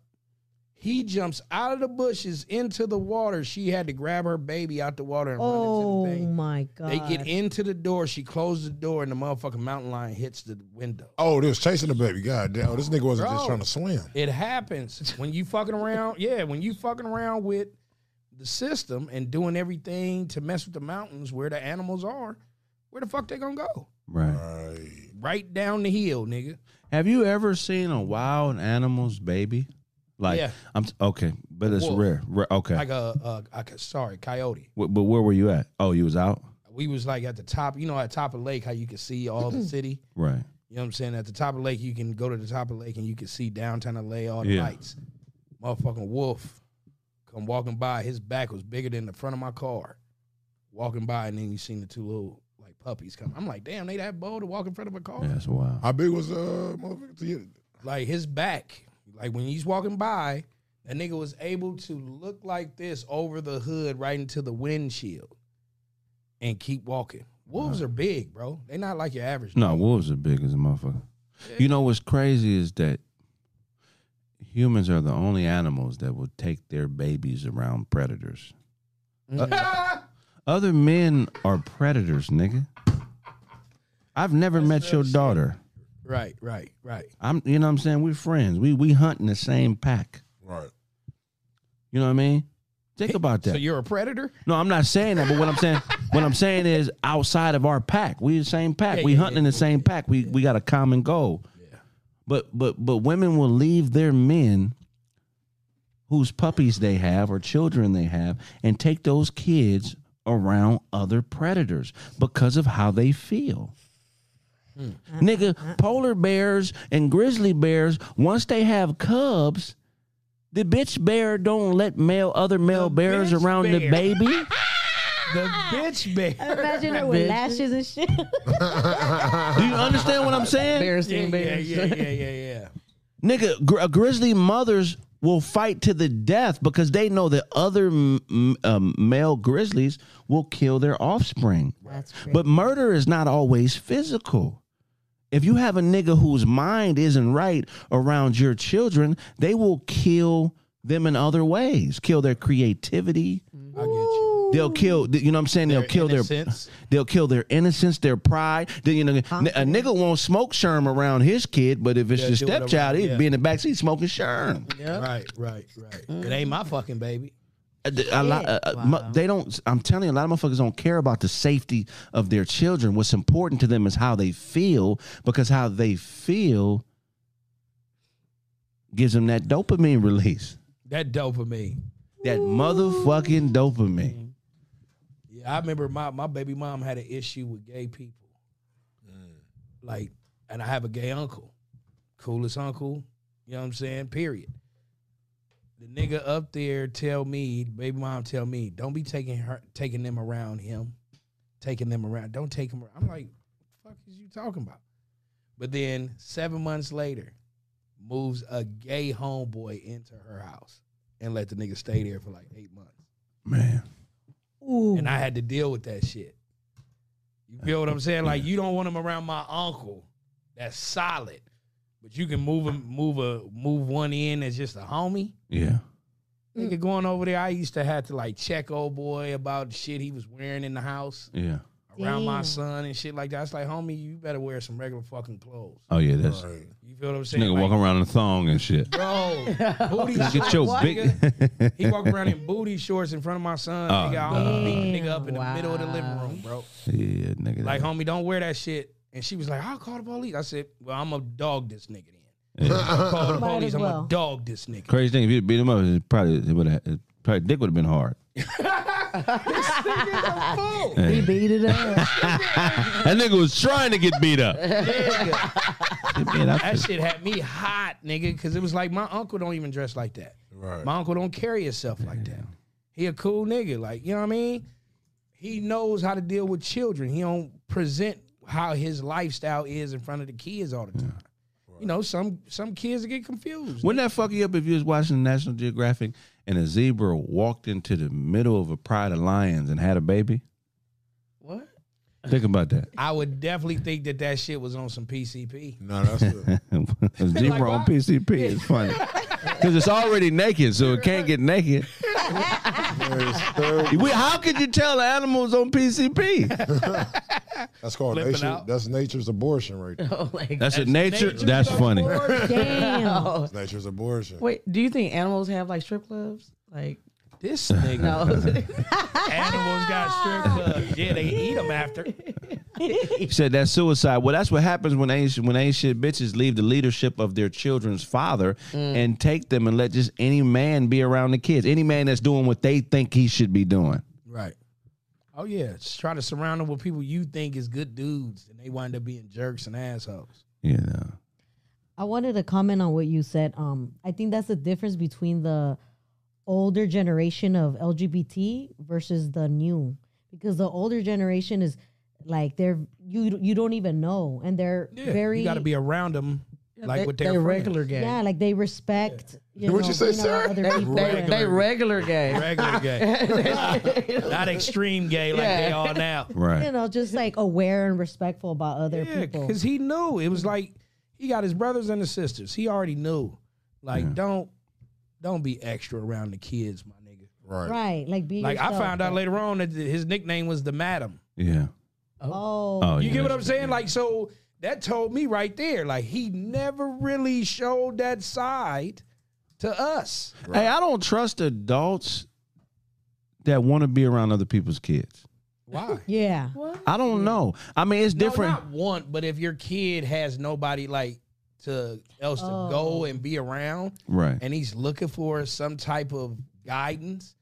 He jumps out of the bushes into the water. She had to grab her baby out the water and Oh run into the thing. Oh my god. They get into the door. She closed the door, and the motherfucking mountain lion hits the window. Oh, they was chasing the baby. God damn, this nigga wasn't just trying to swim. It happens when you fucking around. Yeah, when you fucking around with the system and doing everything to mess with the mountains where the animals are, where the fuck they gonna go? Right. Right. Right down the hill, nigga. Have you ever seen a wild animal's baby? Like Yeah. I'm okay, but it's Wolf. rare. Rare- Okay. Like a, a, a sorry, coyote. Wh- but where were you at? Oh, you was out. We was like at the top, you know, at top of lake, how you can see all the city. Right. You know what I'm saying? At the top of the lake, you can go to the top of the lake and you can see downtown LA, all the Yeah. lights. Motherfucking wolf come walking by. His back was bigger than the front of my car. Walking by, and then you seen the two little like puppies come. I'm like, damn, they that bold to walk in front of a car. Yeah, that's wild. How big was uh motherfucker? Like his back, like when he's walking by, that nigga was able to look like this over the hood right into the windshield and keep walking. Wolves are big, bro. They not like your average. No, wolves are big as a motherfucker. You know what's crazy is that humans are the only animals that will take their babies around predators. Uh, other men are predators, nigga. I've never met your daughter. Right, right, right. I'm you know what I'm saying? We're friends. We we hunt in the same pack. Right. You know what I mean? Think about that. So you're a predator? No, I'm not saying that, but what I'm saying, what I'm saying is outside of our pack, we the same pack. Yeah, we yeah, hunting in the same pack. We we got a common goal. Yeah. But but but women will leave their men whose puppies they have or children they have and take those kids around other predators because of how they feel. Nigga, polar bears and grizzly bears, once they have cubs, the bitch bear don't let male other male The bears bitch around the baby. The bitch bear. Imagine her with Bitch. lashes and shit. Do you understand what I'm saying? Bears Yeah, seen yeah, yeah, yeah, yeah, yeah. Nigga, gr- uh, grizzly mothers will fight to the death because they know that other m- m- um, male grizzlies will kill their offspring. That's crazy. But murder is not always physical. If you have a nigga whose mind isn't right around your children, they will kill them in other ways. Kill their creativity. I get you. They'll kill. You know what I'm saying? They'll Their kill their. innocence. They'll kill their innocence, their pride. Then, you know, n- a nigga won't smoke sherm around his kid, but if it's Yeah, your do whatever, stepchild, he'd yeah. be in the backseat smoking sherm. Yeah. Right, right, right. It ain't my fucking baby. A- a lot- uh, uh, mu- they don't. I'm telling you, a lot of motherfuckers don't care about the safety of their children. What's important to them is how they feel, because how they feel gives them that dopamine release. That dopamine. That motherfucking dopamine. Yeah, I remember my, my baby mom had an issue with gay people. Like, and I have a gay uncle. Coolest uncle, you know what I'm saying? Period. The nigga up there tell me, baby mom tell me, don't be taking her taking them around him. Taking them around. Don't take them around. I'm like, fuck is you talking about? But then seven months later, moves a gay homeboy into her house and let the nigga stay there for like eight months. Man. Ooh. And I had to deal with that shit. You feel what I'm saying? Like you don't want him around my uncle. That's solid. But you can move him, move a move one in as just a homie. Yeah. Nigga going over there, I used to have to like check old boy about the shit he was wearing in the house Yeah. around my son and shit like that. It's like, homie, you better wear some regular fucking clothes. Oh yeah, that's Right. You feel what I'm saying? nigga Like, walking around in a thong and shit. Bro, booty Get shorts, your big. nigga. He walked around in booty shorts in front of my son. Oh, nigga, I almost beat the damn. nigga up in the middle of the living room, bro. yeah, nigga. Like, that- homie, don't wear that shit. And she was like, I'll call the police. I said, Well, I'm gonna dog this nigga then. Yeah. Call the Might police. as I'm well. gonna dog this nigga. Crazy thing, if you beat him up, it probably it would have probably dick would have been hard. He beat it up. That nigga was trying to get beat up. Man, I That shit had me hot, nigga, because it was like my uncle don't even dress like that. Right. My uncle don't carry himself like that. He a cool nigga, like you know what I mean. He knows how to deal with children. He don't present how his lifestyle is in front of the kids all the time. You know, some some kids get confused. Wouldn't that fuck you up if you was watching National Geographic and a zebra walked into the middle of a pride of lions and had a baby? What? Think about that. I would definitely think that that shit was on some PCP. No, that's the, a zebra on what? PCP is funny because it's already naked, so it can't get naked. We- How could you tell the animals on PCP? that's called Flipping nature. out. That's nature's abortion right there. Oh, like, That's a nature. nature's That's funny. Damn. That's nature's abortion. Wait, do you think animals have like strip clubs? Like, This nigga, no. animals got strip clubs. Yeah, they eat them after. He said that's suicide. Well, that's what happens when ancient when ancient bitches leave the leadership of their children's father and take them and let just any man be around the kids. Any man that's doing what they think he should be doing. Right. Oh yeah, just try to surround them with people you think is good dudes, and they wind up being jerks and assholes. You know. I wanted to comment on what you said. Um, I think that's the difference between the older generation of LGBT versus the new, because the older generation is like they're you you don't even know, and they're Yeah, very you got to be around them like they, with they their friends. regular gay. yeah, like they respect. You What'd know, you say, being sir? Other They, people. they, they regular gay. regular gay, not extreme gay like they are now. Right? You Right. know, just like aware and respectful about other Yeah, people. because he knew it was like he got his brothers and his sisters. He already knew, like don't don't be extra around the kids, my nigga. Right. Right, like be Like I found out later on that his nickname was the Madam. Yeah. Oh. oh, Oh, You yeah, get what I'm that's- saying? Like, so that told me right there, like he never really showed that side to us. Hey, I don't trust adults that want to be around other people's kids. Why? yeah. I don't know. I mean, it's different. No, not want, but if your kid has nobody like to else to go oh. and be around, right. and he's looking for some type of guidance.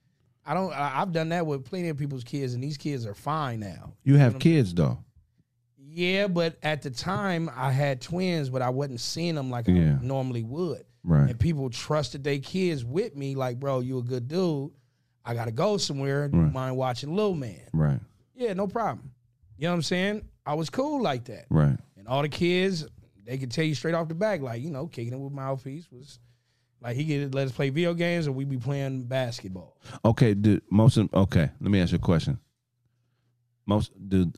I don't. I, I've done that with plenty of people's kids, and these kids are fine now. You have kids though. Yeah, but at the time I had twins, but I wasn't seeing them like Yeah. I normally would. Right. And people trusted their kids with me, like, bro, you a good dude. I gotta go somewhere. Do you mind watching Lil Man? Right. Yeah, no problem. You know what I'm saying? I was cool like that. Right. And all the kids, they could tell you straight off the back, like, you know, kicking it with mouthpiece was like he get let us play video games or we be playing basketball. Okay. Do most of okay? Let me ask you a question. Most do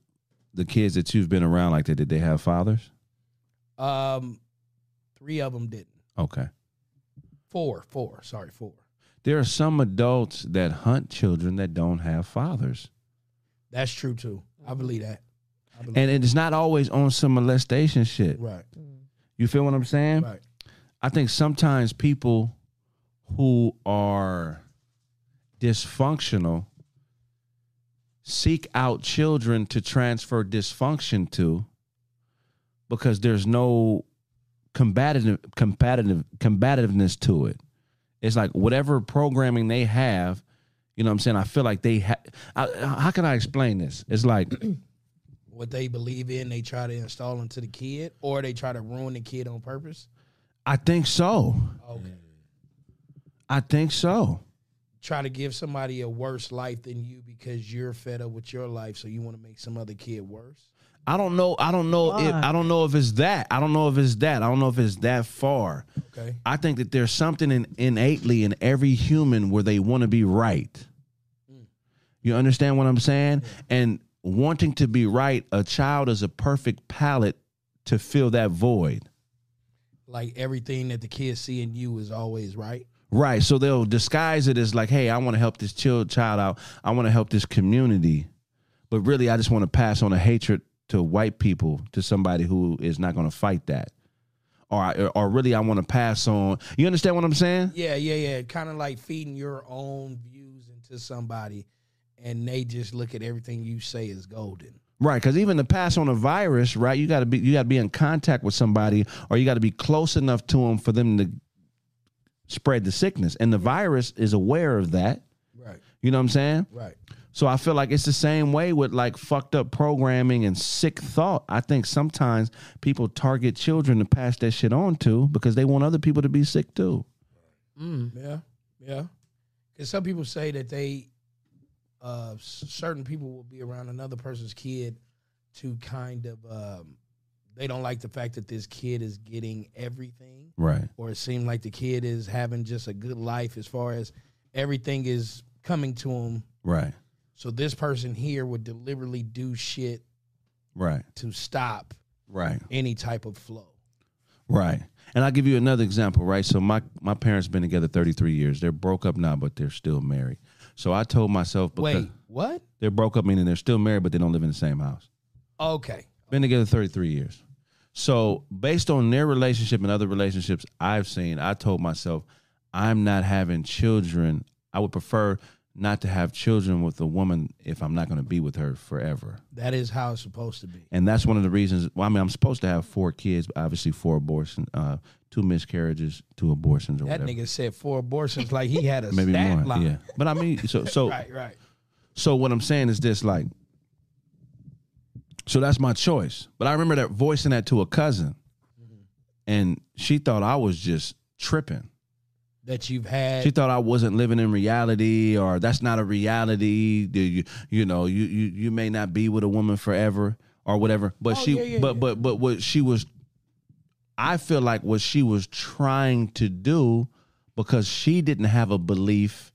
the kids that you've been around like that did they have fathers? Um, three of them didn't. Okay. Four, four. Sorry, four. There are some adults that hunt children that don't have fathers, That's true too. I believe that. I believe and it's not always on some molestation shit. right, You feel what I'm saying? right. I think sometimes people who are dysfunctional seek out children to transfer dysfunction to because there's no combative combative combativeness to it. It's like whatever programming they have, you know what I'm saying? I feel like they have how can I explain this? It's like What they believe in, they try to install into the kid, or they try to ruin the kid on purpose. I think so. Okay. I think so. Try to give somebody a worse life than you because you're fed up with your life, so you want to make some other kid worse. I don't know. I don't know. If, I don't know if it's that. I don't know if it's that. I don't know if it's that far. Okay. I think that there's something in, innately in every human where they want to be right. Mm. You understand what I'm saying? And wanting to be right, a child is a perfect palette to fill that void. Like everything that the kids see in you is always right. Right. So they'll disguise it as like, hey, I want to help this child child out. I want to help this community. But really, I just want to pass on a hatred to white people to somebody who is not going to fight that. Or, or really, I want to pass on. You understand what I'm saying? Yeah, yeah, yeah. Kind of like feeding your own views into somebody, and they just look at everything you say as golden. Right, because even to pass on a virus, right, you got to be you got to be in contact with somebody, or you got to be close enough to them for them to spread the sickness, and the virus is aware of that. Right, You know what I'm saying? right. So I feel like it's the same way with like fucked up programming and sick thought. I think sometimes people target children to pass that shit on to because they want other people to be sick too. Mm. Yeah, yeah. Because some people say that they, uh, certain people will be around another person's kid to kind of, um, they don't like the fact that this kid is getting everything, Right. or it seems like the kid is having just a good life as far as everything is coming to him. Right. So this person here would deliberately do shit Right. to stop Right. any type of flow. Right. And I'll give you another example, right? So my my parents been together 33 years. They're broke up now, but they're still married. So I told myself because Wait, what? they're broke up meaning they're still married but they don't live in the same house. Okay. Been together 33 years. So, based on their relationship and other relationships I've seen, I told myself, I'm not having children. I would prefer not to have children with a woman if I'm not going to be with her forever. That is how it's supposed to be. And that's one of the reasons. Well, I mean, I'm supposed to have four kids, obviously four abortions, uh, two miscarriages, two abortions, or That whatever. nigga said four abortions like he had a Maybe stat more. line. Yeah. But I mean, so so Right, right. so what I'm saying is this: like, so that's my choice. But I remember that voicing that to a cousin, and she thought I was just tripping. That you've had. She thought I wasn't living in reality, or that's not a reality. You, you know, you, you you may not be with a woman forever, or whatever. But Oh, she, yeah, yeah, but yeah. but but what she was, I feel like what she was trying to do, because she didn't have a belief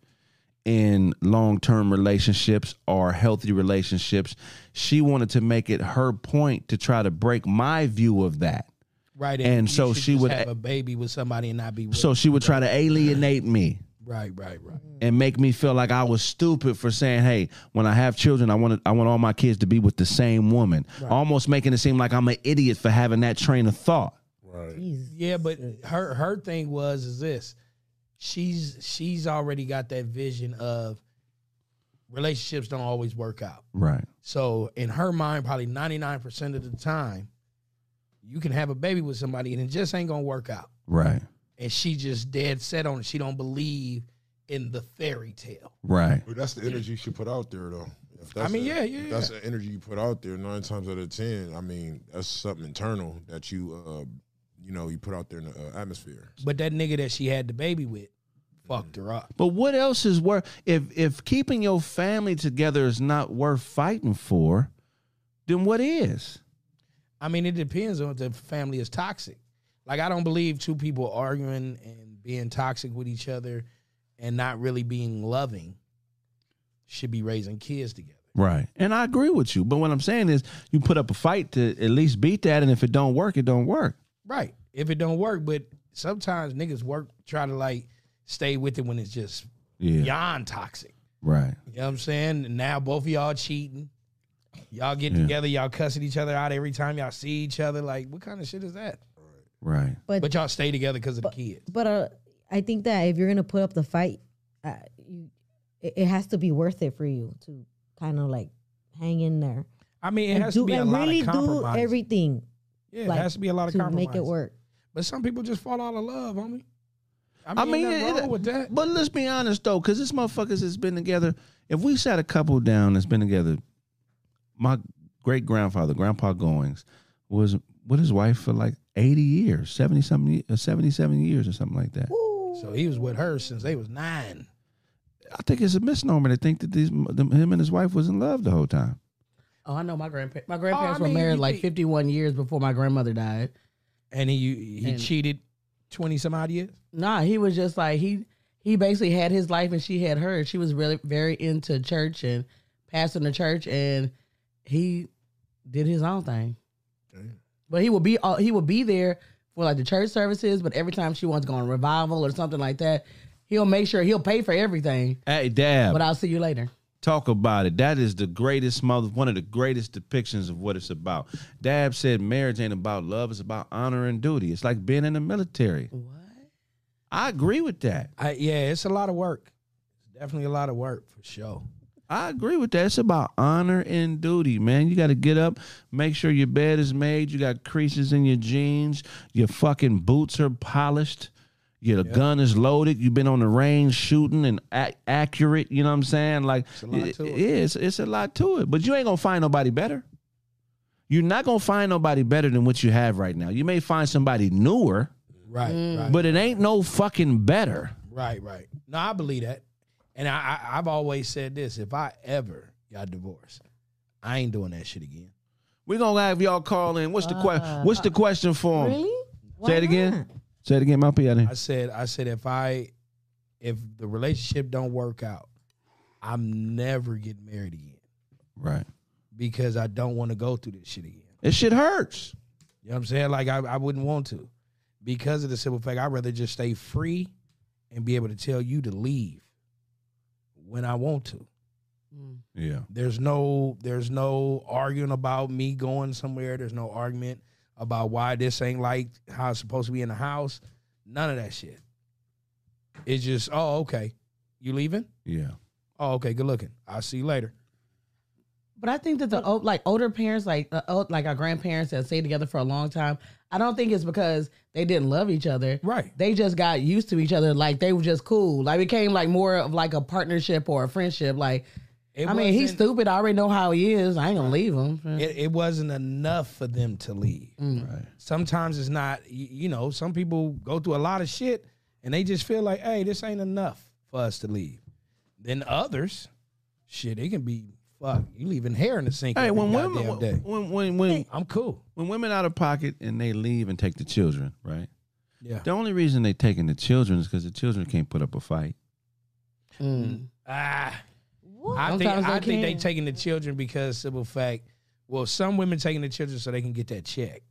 in long term relationships or healthy relationships. She wanted to make it her point to try to break my view of that. Right, and you so she would- have a baby with somebody and not be. With So she would try to alienate me. right, right, right. and make me feel like I was stupid for saying, "Hey, when I have children, I want I want all my kids to be with the same woman." Almost making it seem like I'm an idiot for having that train of thought. Right. Yeah, but her her thing was is this. She's she's already got that vision of relationships don't always work out. Right. So in her mind, probably ninety nine percent of the time, you can have a baby with somebody and it just ain't gonna work out. Right. And she just dead set on it. She don't believe in the fairy tale. Right. But that's the energy you should put out there, though. If that's I mean, the- yeah, yeah, if That's the energy you put out there. Nine times out of ten, I mean, that's something internal that you, uh, you know, you put out there in the uh, atmosphere. But that nigga that she had the baby with fucked her up. But what else is worth if if keeping your family together is not worth fighting for, then what is? I mean, it depends on if the family is toxic. Like, I don't believe two people arguing and being toxic with each other and not really being loving should be raising kids together. Right. And I agree with you. But what I'm saying is you put up a fight to at least beat that and if it don't work, it don't work. Right. If it don't work, but sometimes niggas work try to like stay with it when it's just Yeah. beyond toxic. Right. You know what I'm saying? And now both of y'all cheating. Y'all get Yeah. together, y'all cussing each other out every time y'all see each other. Like, what kind of shit is that? Right. But But y'all stay together because of the kids. but uh, I think that if you're gonna put up the fight, uh, you, it, it has to be worth it for you to kind of like hang in there I mean, it and has do to be a and lot really of do everything yeah, like, it has to be a lot of to compromise. make it work. But some people just fall out of love, homie. I mean, I mean, ain't nothing it- with that. But let's be honest though, because this motherfuckers has been together. If we sat a couple down that's been together, my great grandfather, Grandpa Goings, was with his wife for like eighty years, seventy something, uh, seventy seven years or something like that. So he was with her since they was nine. I think it's a misnomer to think that these them, him and his wife was in love the whole time. Oh, I know my grandparents. My grandparents mean, were married like 51 years before my grandmother died. And he he And- cheated twenty some odd years. Nah, he was just like he he basically had his life and she had hers. She was really very into church and pastoring the church and he did his own thing. But he would be uh, he would be there for like the church services. But every time she wants to go on revival or something like that, he'll make sure he'll pay for everything. Hey, Dab, But I'll see you later. talk about it. That is the greatest mother, one of the greatest depictions of what it's about. Dab said marriage ain't about love; it's about honor and duty. It's like being in the military. What? I agree with that. I, yeah, it's a lot of work. It's definitely a lot of work for sure. I agree with that. It's about honor and duty, man. You got to get up, make sure your bed is made. You got creases in your jeans. Your fucking boots are polished. Your gun is loaded. You've been on the range shooting and ac- accurate. You know what I'm saying? Like, a lot it- it. it's, it's a lot to it. But you ain't gonna find nobody better. You're not gonna find nobody better than what you have right now. You may find somebody newer, Right, mm. right, but it ain't no fucking better. right, right. No, I believe that, and I, I I've always said this: if I ever got divorced, I ain't doing that shit again. We're gonna have y'all call in. What's the question? Uh, what's the question for 'em? Really? Say it again. Say it again, my P. I didn't- I said, I said, if I, if the relationship don't work out, I'm never getting married again Right. because I don't want to go through this shit again. This shit hurts. You know what I'm saying? Like I, I wouldn't want to because of the simple fact I'd rather just stay free and be able to tell you to leave when I want to. Mm. Yeah. There's no there's no arguing about me going somewhere. There's no argument about why this ain't like how it's supposed to be in the house. None of that shit. It's just, oh, okay. You leaving? Yeah. Oh, okay, good looking. I'll see you later. But I think that the old, like older parents, like uh, old, like our grandparents that stayed together for a long time, I don't think it's because they didn't love each other. Right. They just got used to each other. Like they were just cool. Like it became like more of like a partnership or a friendship. Like It I mean, he's stupid. I already know how he is. I ain't gonna leave him. It, it wasn't enough for them to leave. Right. Sometimes it's not, you, you know, some people go through a lot of shit and they just feel like, hey, this ain't enough for us to leave. Then others, shit, it can be, fuck, you leaving hair in the sink Hey, every when women day. when when when I'm cool. when women out of pocket and they leave and take the children, right? Yeah. The only reason they taking the children is because the children can't put up a fight. Mm. Ah, What? I think Sometimes they I think they can. taking the children because simple fact. Well, some women taking the children so they can get that check.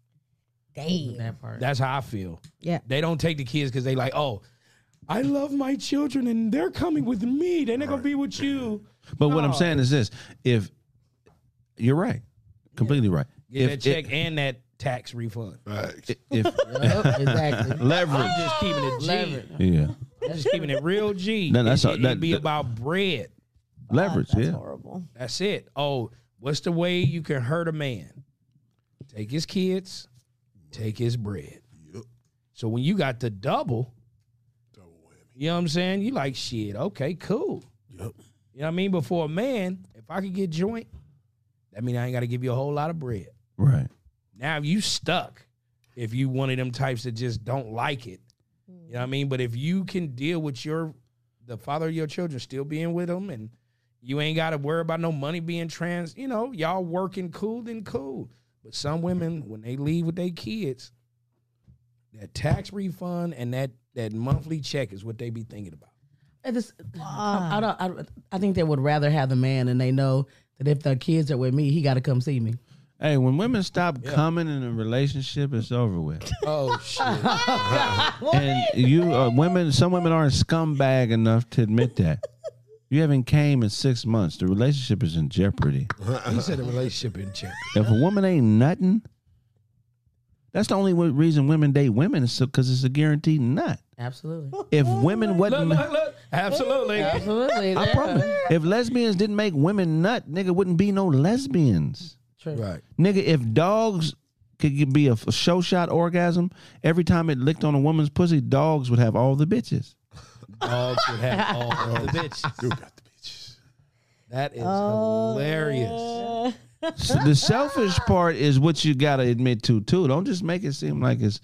Damn. That part. That's how I feel. Yeah. They don't take the kids because they like, oh, I love my children and they're coming with me. They're not gonna be with you. But what I'm No. saying is this: if you're right, completely right. Get if that check and that tax refund. Facts. if, if Yep, exactly. leverage, I'm just keeping it G. Leverage. yeah, I'm just keeping it real G. No, that's it, all- it, that- be that- about bread. leverage, That's yeah. horrible. That's it. Oh, what's the way you can hurt a man? Take his kids, take his bread. So when you got the double, you know what I'm saying? You like shit. Okay, cool. Yep. You know what I mean? Before a man, if I could get joint, that mean I ain't got to give you a whole lot of bread. Right. Now you stuck. If you one of them types that just don't like it, you know what I mean. But if you can deal with your the father of your children still being with them, and you ain't got to worry about no money being trans, you know, y'all working cool, then cool. But some women, when they leave with their kids, that tax refund and that that monthly check is what they be thinking about. I just, I, I don't. I, I think they would rather have the man, and they know that if the kids are with me, he got to come see me. Hey, when women stop coming in a relationship, it's over with. Oh shit! and you, uh, women, some women aren't scumbag enough to admit that. You haven't came in six months. The relationship is in jeopardy. he said the relationship in check. If a woman ain't nothing, that's the only reason women date women is because it's a guaranteed nut. Absolutely, If women Look, wasn't, look, look! Absolutely. absolutely. I promise. If lesbians didn't make women nut, nigga wouldn't be no lesbians. True. Right. Nigga, if dogs could be a, a show shot orgasm every time it licked on a woman's pussy, dogs would have all the bitches. Dogs would have all the bitches. You got the bitches. That is Oh, hilarious. So the selfish part is what you gotta admit to too. Don't just make it seem like it's,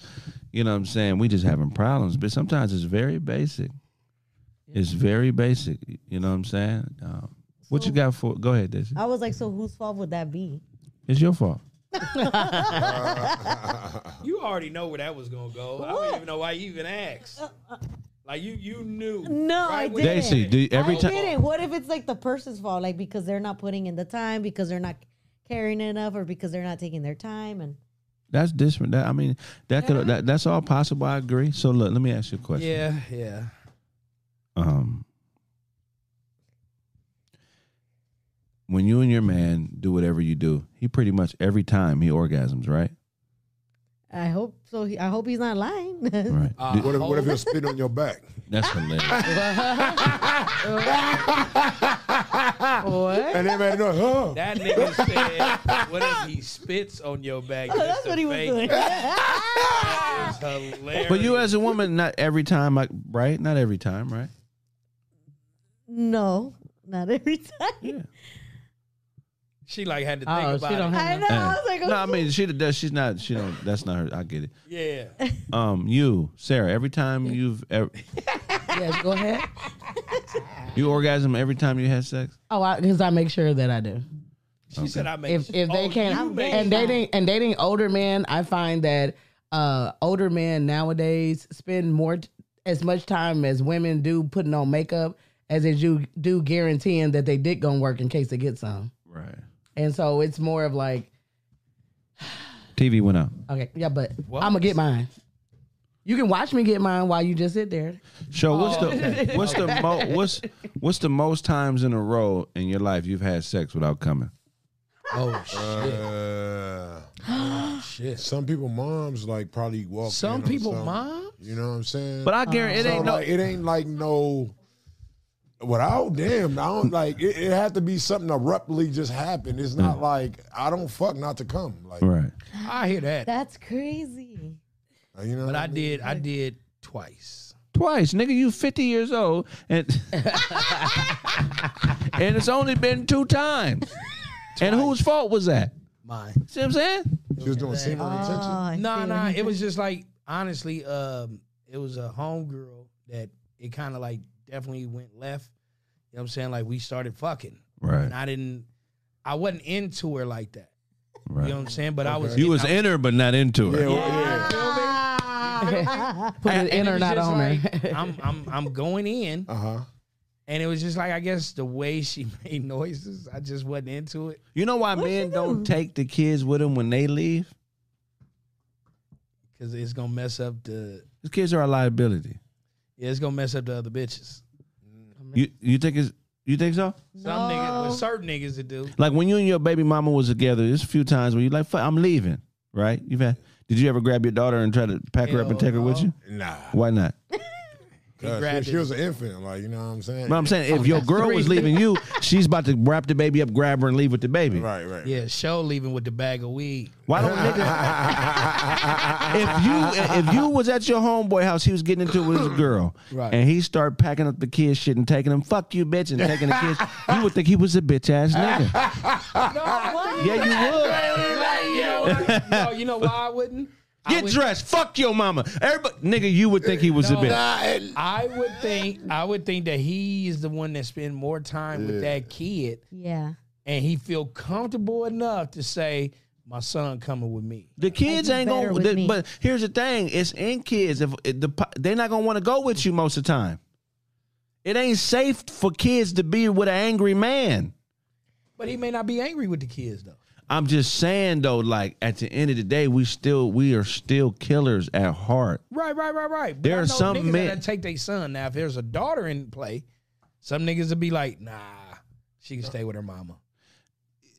you know what I'm saying, we just having problems. But sometimes it's very basic. It's very basic. You know what I'm saying? Um, what you got for go ahead, Desi. I was like, so whose fault would that be? It's your fault. You already know where that was gonna go. I don't even know why you even asked. Like you, you knew. No, I didn't. Daisy, do you, every I time get it. What if it's like the person's fault? Like because they're not putting in the time, because they're not caring enough or because they're not taking their time and That's different. That I mean, that could that, that's all possible. I agree. So look, let me ask you a question. Yeah, yeah. Um, when you and your man do whatever you do, he pretty much every time he orgasms, right? I hope so. He, I hope he's not lying. Right. Uh, What if, what if oh, he'll spit on your back? that's hilarious. What? And everybody know, huh? that nigga said, "What if he spits on your back?" Oh, that's what he was doing. it? That is hilarious. but you as a woman, not every time, like right? Not every time, right? no, not every time. Yeah. She like had to think Oh, about don't it. I know. I was like, no, I mean she does. She's not. She don't. That's not her. I get it. Yeah. Um, you, Sarah. Every time you've ever, Yes, go ahead. you orgasm every time you had sex. Oh, because I, make sure that I do. She said, "I make If if they oh, can't make and dating and dating older men, I find that uh older men nowadays spend more t- as much time as women do putting on makeup as they do do guaranteeing that they dick gonna work in case they get some. Right. And so it's more of like, TV went out. okay, yeah, but What? I'm gonna get mine. You can watch me get mine while you just sit there. Show what's Oh, the what's the mo- what's what's the most times in a row in your life you've had sex without coming? Oh shit! Uh, shit. some people moms like probably walk. Some in on people, some- mom. You know what I'm saying? But I guarantee it So, ain't no. like, it ain't like no. Without damn, I don't like it. It had to be something abruptly just happened. It's not like I don't fuck not to come. Like Right. I hear that, That's crazy. you know. but what I mean? did. I did twice. Twice, nigga. You fifty years old, and and it's only been two times. And whose fault was that? Mine. See what I'm saying? She was doing semen Oh, retention. I No, no, it was just like honestly, um, it was a homegirl that it kind of like definitely went left. You know what I'm saying? Like we started fucking, Right. and I didn't, I wasn't into her like that. You know what I'm saying? But I was. You was I, in her, but not into her. Yeah, well, Ah. Put and it in or not on like, her. I'm, I'm, I'm going in, Uh huh. and it was just like I guess the way she made noises, I just wasn't into it You know why What'd men you don't take the kids with them when they leave? because it's gonna mess up the, The kids are a liability. Yeah, it's gonna mess up the other bitches. Mm. You you think it's you think so? Some niggas, with certain niggas that do. Like when you and your baby mama was together, there's a few times where you like, "Fuck, I'm leaving. Right? You've had. Did you ever grab your daughter and try to pack her up and Hell take her with no. you? Nah. Why not? Cause uh, she, she was an infant, like you know what I'm saying. But I'm saying if your girl was leaving you, she's about to wrap the baby up, grab her, and leave with the baby. right, right. Yeah, show leaving with the bag of weed. Why don't niggas? if you if you was at your homeboy house, he was getting into it with his girl, Right. and he started packing up the kids shit and taking them, fuck you, bitch, and taking the kids, you would think he was a bitch ass nigga. yeah, you would. you know what? no, you know why I wouldn't? I Get would, dressed. Fuck your mama. Everybody, nigga, you would think he was No. a bitch. Nah, I would think I would think that he is the one that spend more time with that kid, Yeah. and he feel comfortable enough to say, "My son coming with me." The kids ain't gonna. with the- but here's the thing: it's in kids. If it- the they're not gonna want to go with you most of the time. It ain't safe for kids to be with an angry man. But he may not be angry with the kids though. I'm just saying though, like at the end of the day, we still we are still killers at heart. Right, right, right, right. But There are some niggas men- that take their son. Now, if there's a daughter in play, some niggas will be like, "Nah, she can stay with her mama."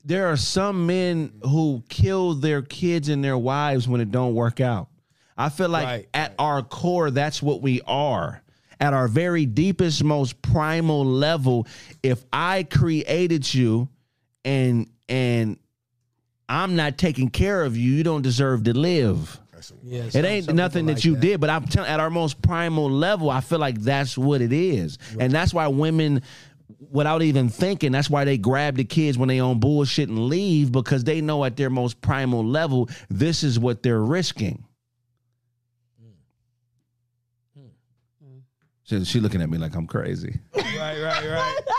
There are some men who kill their kids and their wives when it don't work out. I feel like Right, at our core, that's what we are. At our very deepest, most primal level, if I created you and and I'm not taking care of you, you don't deserve to live. Yeah, It ain't nothing that you did, but I'm telling at our most primal level, I feel like that's what it is. And that's why women without even thinking, that's why they grab the kids when they on bullshit and leave because they know at their most primal level, this is what they're risking. So she looking at me like I'm crazy. Right, right, right.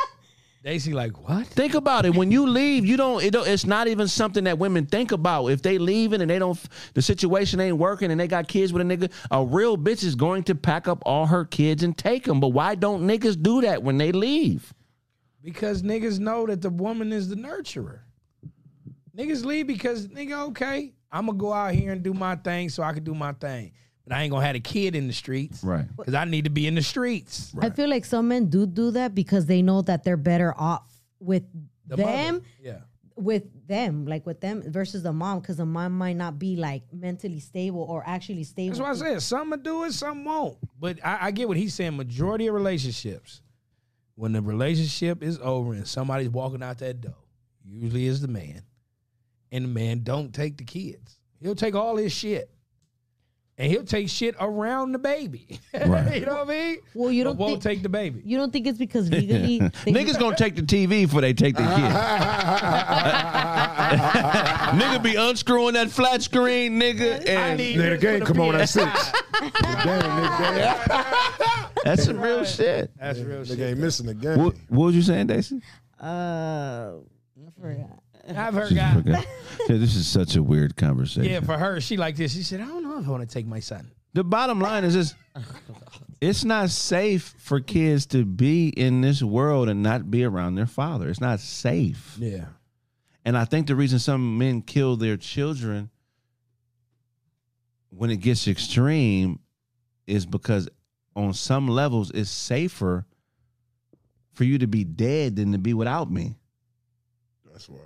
They see like what? Think about it. When you leave, you don't, it don't. It's not even something that women think about. If they leaving and they don't, the situation ain't working, and they got kids with a nigga, a real bitch is going to pack up all her kids and take them. But why don't niggas do that when they leave? Because niggas know that the woman is the nurturer. Niggas leave because nigga, okay, I'm gonna go out here and do my thing so I can do my thing. But I ain't gonna have a kid in the streets. Right. Because I need to be in the streets. I feel like some men do do that because they know that they're better off with The them, mother. Yeah. with them, like with them versus the mom, because the mom might not be like mentally stable or actually stable. That's why I said some will do it, some won't. But I, I get what he's saying. Majority of relationships, when the relationship is over and somebody's walking out that door, usually is the man, and the man don't take the kids. He'll take all his shit, and he'll take shit around the baby. Right. you know what I mean? Well, you don't won't think take the baby. you don't think it's because legally they- Niggas gonna take the TV before they take the kid. nigga be unscrewing that flat screen, nigga, and need Nigga, the game come on at six. The game, nigga, that's some real shit. That's real nigga shit. ain't missing the game. What, what was you saying, Daisy? uh, I forgot. I've heard She guys. forgot. Yeah, this is such a weird conversation. Yeah, for her, she like this. She said, I don't know if I want to take my son. The bottom line is this: it's not safe for kids to be in this world and not be around their father. It's not safe. Yeah. And I think the reason some men kill their children when it gets extreme is because on some levels it's safer for you to be dead than to be without me. That's why.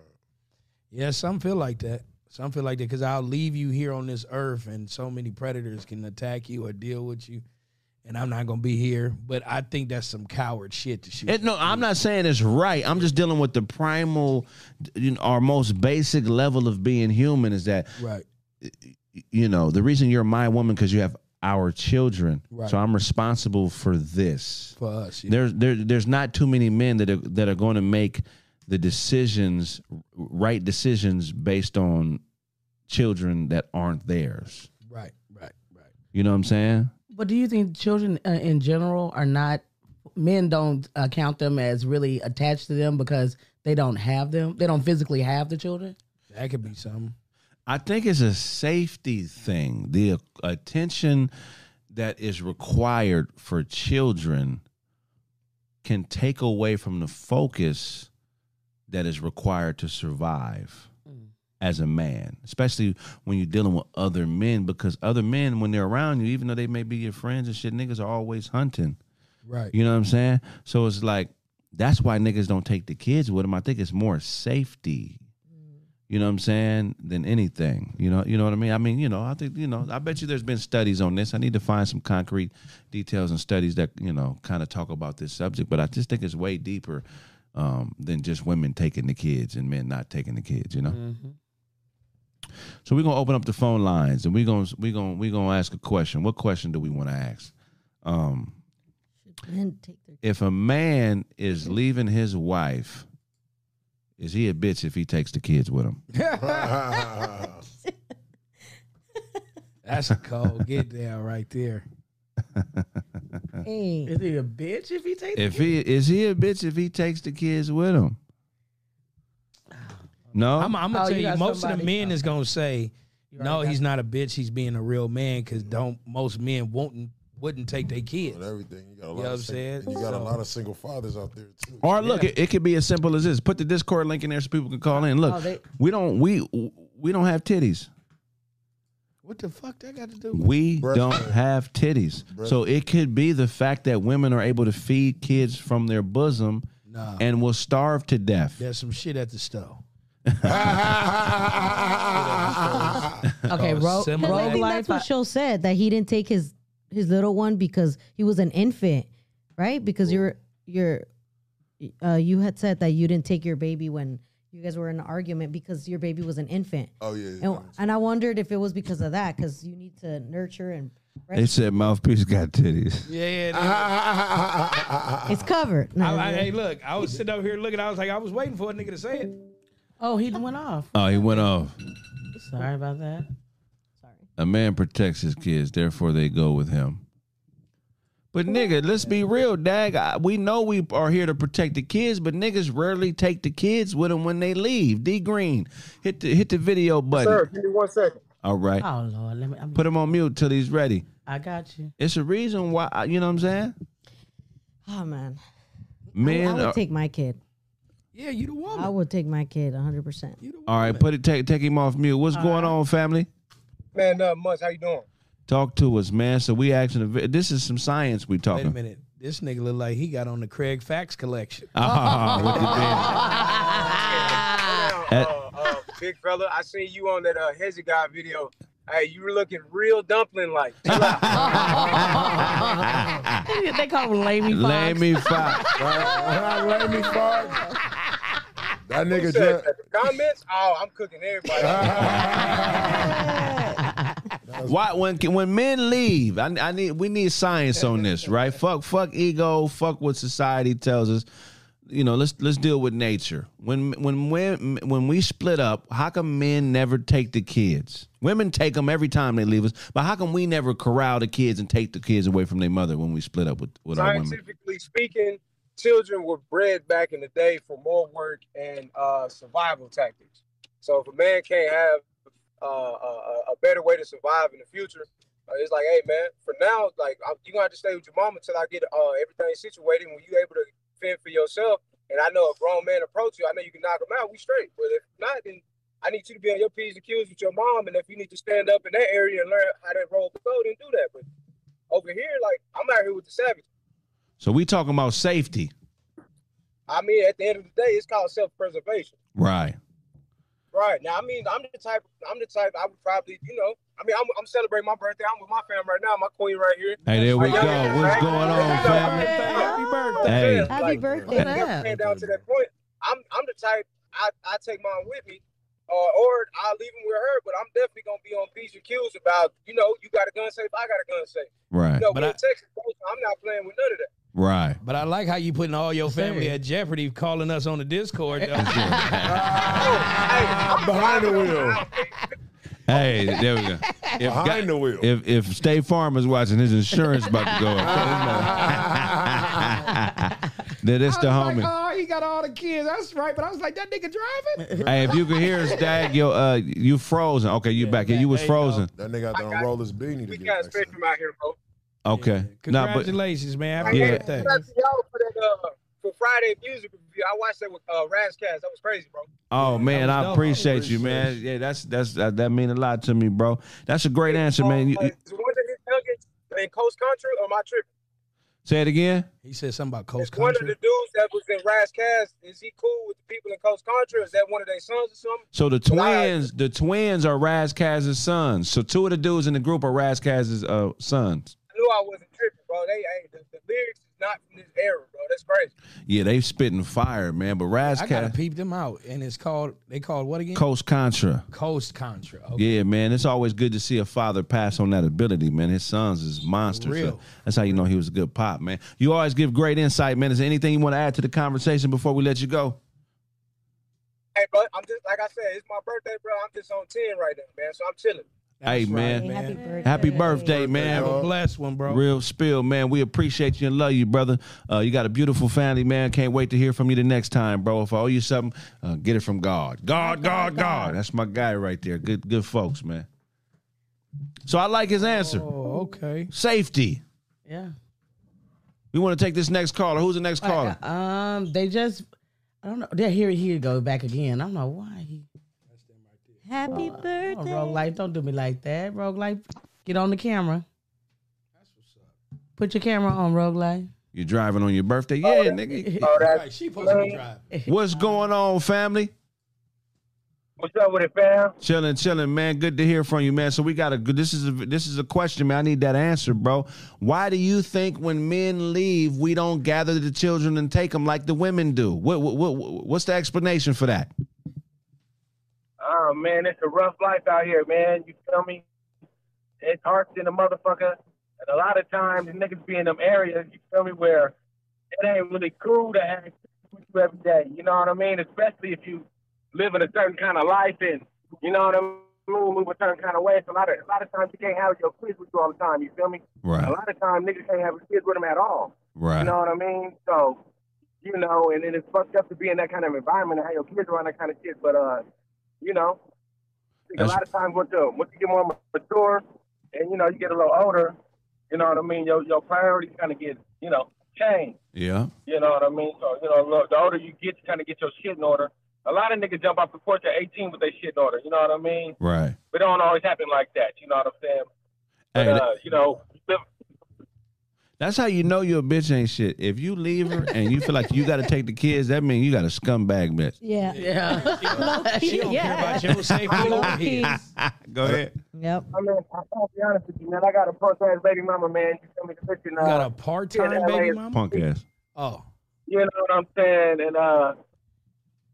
Yeah, some feel like that. Some feel like that because I'll leave you here on this earth, and so many predators can attack you or deal with you, and I'm not gonna be here. But I think that's some coward shit to shoot. It, no, I'm not saying it's right. I'm just dealing with the primal, you know, our most basic level of being human is that right. you know the reason you're my woman because you have our children. Right. So I'm responsible for this. For us, yeah. There's there there's not too many men that are that are going to make the decisions, right decisions based on children that aren't theirs. right, right, right. You know what I'm saying? But do you think children uh, in general are not men don't uh, count them as really attached to them because they don't have them? They don't physically have the children. That could be something. I think it's a safety thing. The attention that is required for children can take away from the focus that is required to survive mm. as a man, especially when you're dealing with other men, because other men, when they're around you, even though they may be your friends and shit, niggas are always hunting. Right. You know what I'm saying? So it's like that's why niggas don't take the kids with them. I think it's more safety. Mm. You know what I'm saying? Than anything. You know, you know what I mean? I mean, you know, I think, you know, I bet you there's been studies on this. I need to find some concrete details and studies that, you know, kind of talk about this subject, but I just think it's way deeper um, than just women taking the kids and men not taking the kids, you know? So we're gonna open up the phone lines and we're gonna we're gonna we're gonna ask a question. What question do we want to ask? Um, Men take their if a man is leaving his wife, is he a bitch if he takes the kids with him? That's a cold get down right there. Hey, Is he a bitch if he takes? If he is he a bitch if he takes the kids with him? No, I'm, I'm gonna Oh, tell you you, got most of the somebody- men is gonna say, no, he's not a bitch. He's being a real man because don't most men won't wouldn't take their kids. With everything, you got a lot You know what I'm of single, you got a lot of single fathers out there too. or look, it, it could be as simple as this. Put the Discord link in there so people can call in. Look, Oh, they- we don't we we don't have titties. What the fuck that got to do? With we Breastfeed. don't have titties. So it could be the fact that women are able to feed kids from their bosom Nah, and will starve to death. there's some shit at the stove. Okay, Oh, ro- similar. Because I rogue think life. that's what Show said that he didn't take his his little one because he was an infant, right? Because you're you're uh, you had said that you didn't take your baby when you guys were in an argument because your baby was an infant. oh yeah, yeah. And, and I wondered if it was because of that because you need to nurture and They said mouthpiece got titties. Yeah, yeah. it's covered. No, I, I, hey, look, I was sitting over here looking. I was like, I was waiting for a nigga to say it. oh, he went off. Oh, he went off. Sorry about that. Sorry. A man protects his kids, therefore they go with him. But nigga, let's be real, dag. I- We know we are here to protect the kids, but niggas rarely take the kids with them when they leave. D Green, hit the hit the video button. Sir, give me one second. All right, Oh Lord, let me. I'm, put him on mute till he's ready. I got you. It's a reason why. You know what I'm saying? oh man, man, I, Men, would are, take my kid. Yeah, you the woman. I would take my kid 100. percent You the woman. All right, put it. Take take him off mute. What's going on, family? Man, uh, much. How you doing? Talk to us, man. So we actually this is some science we talking. Wait a minute. This nigga look like he got on the Craig Facts collection. Ah, look at Uh, uh, big fella, I seen you on that uh, Hezzy guy video. Hey, you were looking real dumpling like. they call him Lamey that. Fox. Let me fight. Let me. That nigga just. that? The comments? Oh, I'm cooking everybody. Why when when men leave? I, I need we need science on this, right? fuck fuck ego. Fuck what society tells us. You know, let's let's deal with nature. When when when when we split up, how come men never take the kids? Women take them every time they leave us, but how come we never corral the kids and take the kids away from their mother when we split up with with our women? Scientifically speaking, children were bred back in the day for more work and uh, survival tactics. So if a man can't have uh, a, a better way to survive in the future, uh, it's like, hey man, for now, like I'm, you gonna have to stay with your mom until I get uh, everything situated. When you able to fend for yourself, and I know a grown man approach you, I know you can knock him out. We straight. But if not, then I need you to be on your p's and q's with your mom. And if you need to stand up in that area and learn how to roll the boat, then do that. But over here, like I'm out here with the savage. So we talking about safety, I mean, at the end of the day, it's called self-preservation. right? Right. Now, I mean, I'm the type, I'm the type I would probably, you know, I mean, I'm, I'm celebrating my birthday. I'm with my family right now, my queen right here. Hey, there we go. youngest, What's right? going on, Happy family? birthday. Happy birthday. Hey. Happy like, birthday. When down to that point, I'm, I'm the type, I, I take mine with me, uh, or I leave him with her, but I'm definitely going to be on P's and Q's about, you know, you got a gun safe, I got a gun safe. Right, You know, But we're I- in Texas, I'm not playing with none of that. Right. But I like how you putting all your family at jeopardy calling us on the Discord. though. I'm behind the wheel. Hey, there we go. If, Behind the wheel. if if State Farm is watching, his insurance about to go up. that is the I homie. like, oh, he got all the kids. That's right. But I was like, that nigga driving? Hey, if you could hear us, Dag, yo, uh, you frozen. Okay, you back here. You was there you go. frozen. That nigga got to unroll his beanie to We get got a next spectrum out here, bro. Okay. Nah, but Congratulations, man. Happy Yeah. birthday. Shout out to y'all for that uh, for Friday music review. I watched that with uh, Ras Kass. That was crazy, bro. oh man, that was I dope. appreciate you, man. Yeah, that's that's that, that mean a lot to me, bro. That's a great answer, man. You, Uh, you- is one of his youngest in Coast Contra or my trip? say it again. He said something about Coast Is one of the Country. dudes that was in Ras Kass, is he cool with the people in Coast Contra? Is that one of their sons or something? So the twins, the twins are Ras Kass's sons. So two of the dudes in the group are Ras Kass's uh, sons. I knew I wasn't tripping, bro. They, hey, the, the lyrics is not from this era, bro. That's crazy. Yeah, they spitting fire, man. But Ras I gotta peep them out, and it's called. They called what again? Coast Contra. Coast Contra. Okay. Yeah, man, it's always good to see a father pass on that ability, man. His sons is monsters. Real. So that's how you know he was a good pop, man. You always give great insight, man. Is there anything you want to add to the conversation before we let you go? Hey, bro, I'm just like I said, it's my birthday, bro. I'm just on ten right now, man. So I'm chilling. Hey, That's man. right, Hey, happy birthday. Happy birthday, man. Have a blessed one, bro. Real spill, man. We appreciate you and love you, brother. Uh, you got a beautiful family, man. Can't wait to hear from you the next time, bro. If I owe you something, uh, get it from God. God, God, God. That's my guy right there. Good, good folks, man. So I like his answer. Oh, okay. Safety. Yeah. We want to take this next caller. Who's the next caller? Um, they just, I don't know. There, here, here you go back again. I don't know why he. Happy Oh, birthday. Rogue Life, don't do me like that. Rogue Life, get on the camera. That's what's up. Put your camera on, Rogue Life. You driving on your birthday? Oh, yeah, nigga. Oh, that's Right, she supposed to be driving. What's going on, family? what's up with it, fam? Chilling, chilling, man. Good to hear from you, man. So we got a good. This is a this is a question, man. I need that answer, bro. Why do you think when men leave, we don't gather the children and take them like the women do? What, what, what what's the explanation for that? Oh man, it's a rough life out here, man. You feel me? It's harsh than a motherfucker. And a lot of times the niggas be in them areas, you feel me, where it ain't really cool to ask with you every day. You know what I mean? Especially if you live in a certain kind of life and you know what I mean, move a certain kind of way. So a lot of a lot of times you can't have your kids with you all the time, you feel me? Right. A lot of times niggas can't have kids with them at all. Right. You know what I mean? So, you know, and then it's fucked up to be in that kind of environment and have your kids around that kind of shit. But uh, you know, a lot of times once you once you get more mature and you know you get a little older, you know what I mean. Your your priorities kind of get you know change. Yeah. You know what I mean? So, you know, look, the older you get, you kind of get your shit in order. A lot of niggas jump off the porch at 18 with their shit in order. You know what I mean? Right. But it don't always happen like that. You know what I'm saying? But, Hey, uh, you know, That's how you know your bitch ain't shit. If you leave her and you feel like you got to take the kids, that means you got a scumbag bitch. Yeah. Yeah. She don't care about your safety or his. Go ahead. Yep. I mean, I'll be honest with you, man. I got a punk ass baby mama, man. You feel me? The bitch in, You got uh, a part-time yeah, baby LA. mama? Punk ass. Oh, You know what I'm saying? And uh,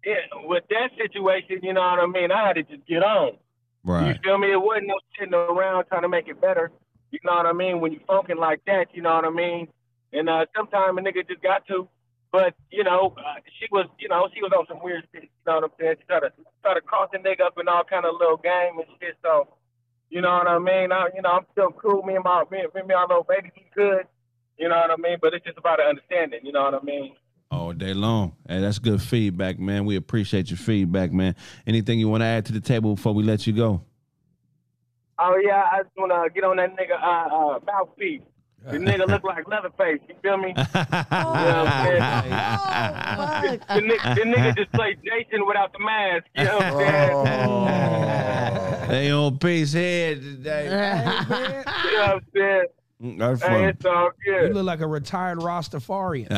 yeah, with that situation, you know what I mean. I had to just get on. Right. You Right. feel me? It wasn't no sitting around trying to make it better. You know what I mean? When you're funking like that, you know what I mean? And uh, sometimes a nigga just got to. But you know, uh, she was, you know, she was on some weird shit. You know what I'm saying? She tried to try to cross the nigga up in all kind of little game and shit. So, you know what I mean? I, you know, I'm still cool. Me and my me, me and our little baby, we good. You know what I mean? But it's just about understanding. You know what I mean? All day long. Hey, that's good feedback, man. We appreciate your feedback, man. Anything you want to add to the table before we let you go? Oh yeah, I just wanna get on that nigga uh, uh, mouthpiece. The nigga look like Leatherface. You feel me? Oh, The, fuck. the, ni- the nigga just played Jason without the mask. You know what I'm saying? they on peace head today. You know what I'm saying? Mm, That's Hey, it's all you look like a retired Rastafarian.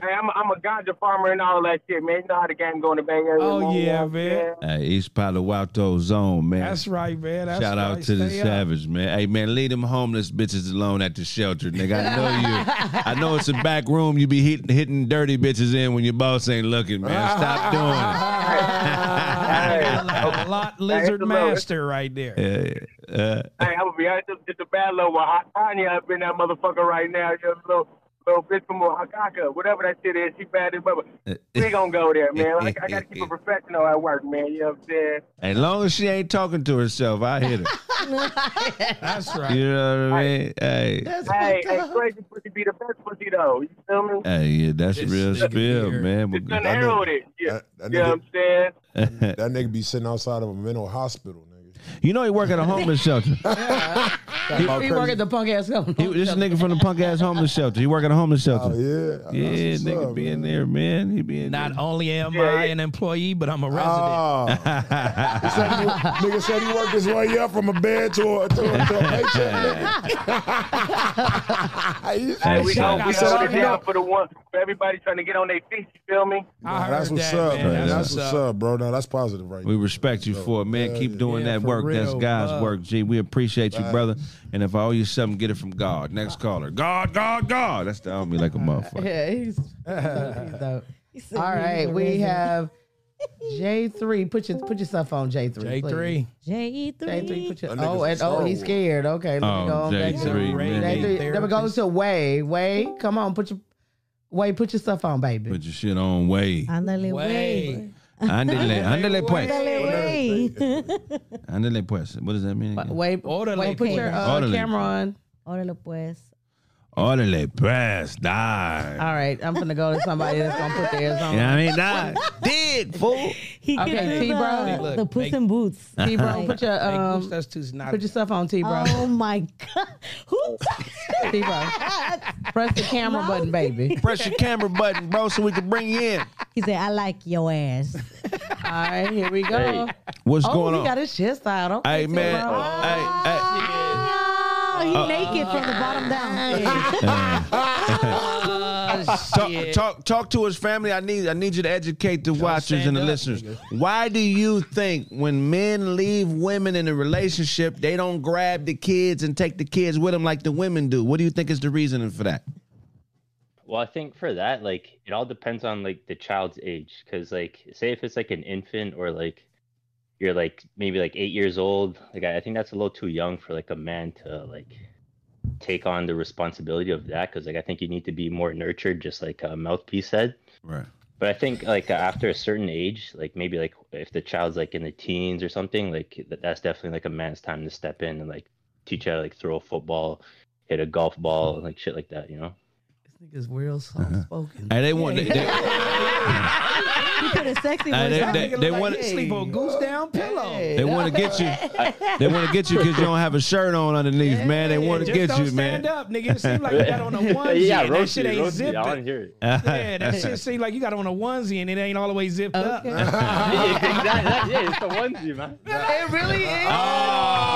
Hey, I'm, a- I'm a ganja farmer and all that shit, man. You know how the game going to the Bay Area. Oh, yeah, what man. saying? hey, East Palo Alto zone, man. That's right, man. That's Shout out right. to the Stay up. Savage, man. Hey, man, leave them homeless bitches alone at the shelter, nigga. I know you. I know it's a back room you be hitting, hitting dirty bitches in when your boss ain't looking, man. Stop Hey, Like a lot lizard Hey, it's a master right there. doing it. Uh, Hey, I'm gonna be honest, it's just a bad little one. Hot Tanya up in that motherfucker right now. You little little bitch from Hakaka, whatever that shit is. She bad as mother. Eh, we ain't gonna go there, man. Eh, I, I gotta keep it professional at work, man. You know what I'm saying? as long as she ain't talking to herself, I hit her. That's right. You know what I mean? Hey, Hey, hey, crazy pussy be the best pussy though. You feel me? hey, yeah, that's This real spill, man. Just But- unheralded it. Yeah. That, that, You know what nigga, I'm saying? that nigga be sitting outside of a mental hospital, nigga. You know he work at a homeless shelter. Talking about He work at the punk ass company. He, this nigga from the punk ass homeless shelter. He work at a homeless Oh shelter. yeah, yeah, nigga up, be in there, man. He be in Not there. only am Yeah, I yeah. an employee, but I'm a resident. Oh, He said he- nigga said he worked his way up from a bed to a to a, to a paycheck. Hey, we Shout go, out we to hold it down for the one for everybody trying to get on their feet. You feel me? I Nah, heard that's what's that, up, man. man. That's That's what's up, bro. No, that's positive right We there. respect you for it, man. Keep doing Yeah, that for work. That's. God's Love. work, G. We appreciate you, Right. brother. And if I owe you something, get it from God. Next caller. God, God, God. That's the me like a motherfucker. Yeah, he's, he's dope. He said All he's right, a we resident. have J three. Put your put yourself on J three. J3. J J three. three. Put your oh and oh he's scared. Okay, let me Oh, go back to J3. J three. Then we go to Way. Way, come on, put your Way, put your stuff on, baby. Put your shit on way. Ándale, Way. güey. Ándale, ándale pues. Ándale, güey. Ándale pues. What does that mean? again? Way, Orderly. Way, put your uh, camera on. Órale, pues. Órale pues. Die. All right, I'm gonna go to somebody that's gonna put their theirs on. You know what I mean? Die. Did, fool. He Okay, can do T-Bro. the, Look, the Puss make- in Boots. T bro, put your Hey, um, Goose, that's too not. put your stuff on, T bro. Oh my God. Who T bro, press the camera button, baby. Press your camera button, bro, so we can bring you in. He said, I like your ass. All right, here we go. Hey. What's Oh, going he on? got his chest out. Okay, Hey, man. T-Bro. Hey, hey. Oh, he uh, naked from the bottom down. Talk, talk, talk to his family. I need, I need you to educate the watchers and the up, listeners. Why do you think when men leave women in a relationship, they don't grab the kids and take the kids with them like the women do? What do you think is the reasoning for that? Well, I think for that, like, it all depends on like the child's age. Because, like, say if it's like an infant or like you're like maybe like eight years old, like I think that's a little too young for like a man to like take on the responsibility of that. Because like I think you need to be more nurtured, just like uh, mouthpiece said. Right. But I think like after a certain age, like maybe like if the child's like in the teens or something, like that's definitely like a man's time to step in and like teach how to like throw a football, hit a golf ball, like shit like that, you know. Niggas real uh-huh. soft spoken. Hey, they want they, they, You put a sexy Hey, voice they- on. they- Nigga look like want- he sleep on goose down pillow. they want to get you. They want to get you because you don't have a shirt on underneath, man. They want to Just get don't you, stand man. up, nigga. It seems like you got on a onesie. yeah, and that roast shit it, ain't roast it. zipped. I want to hear it. Yeah, that shit seems like you got on a onesie and it ain't all the way zipped up. Okay. yeah, exactly. Yeah, it's the onesie, man. it really is. Oh.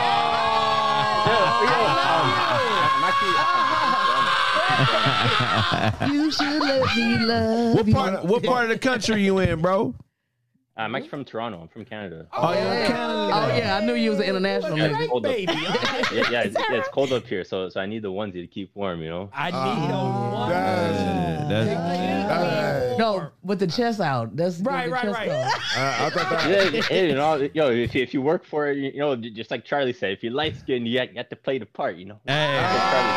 You should let me love What part? What part of the country you in, bro? Uh, I'm mm-hmm. actually from Toronto. I'm from Canada. Oh, you're in Canada. Oh yeah, I knew you was an international Yeah, it's cold up. Baby, Yeah, yeah, it's, yeah, it's cold up here, so so I need the onesie to keep warm. You know. I need a oh, onesie. Yeah, that's- Hey, No, with the chest out. That's Right, the right, chest right. out. I, I thought that. Yeah, hey, you know, yo, if you, if you work for it, you know, just like Charlie said, if you're light skinned, you, have- to play the part. You know. Hey, Charlie.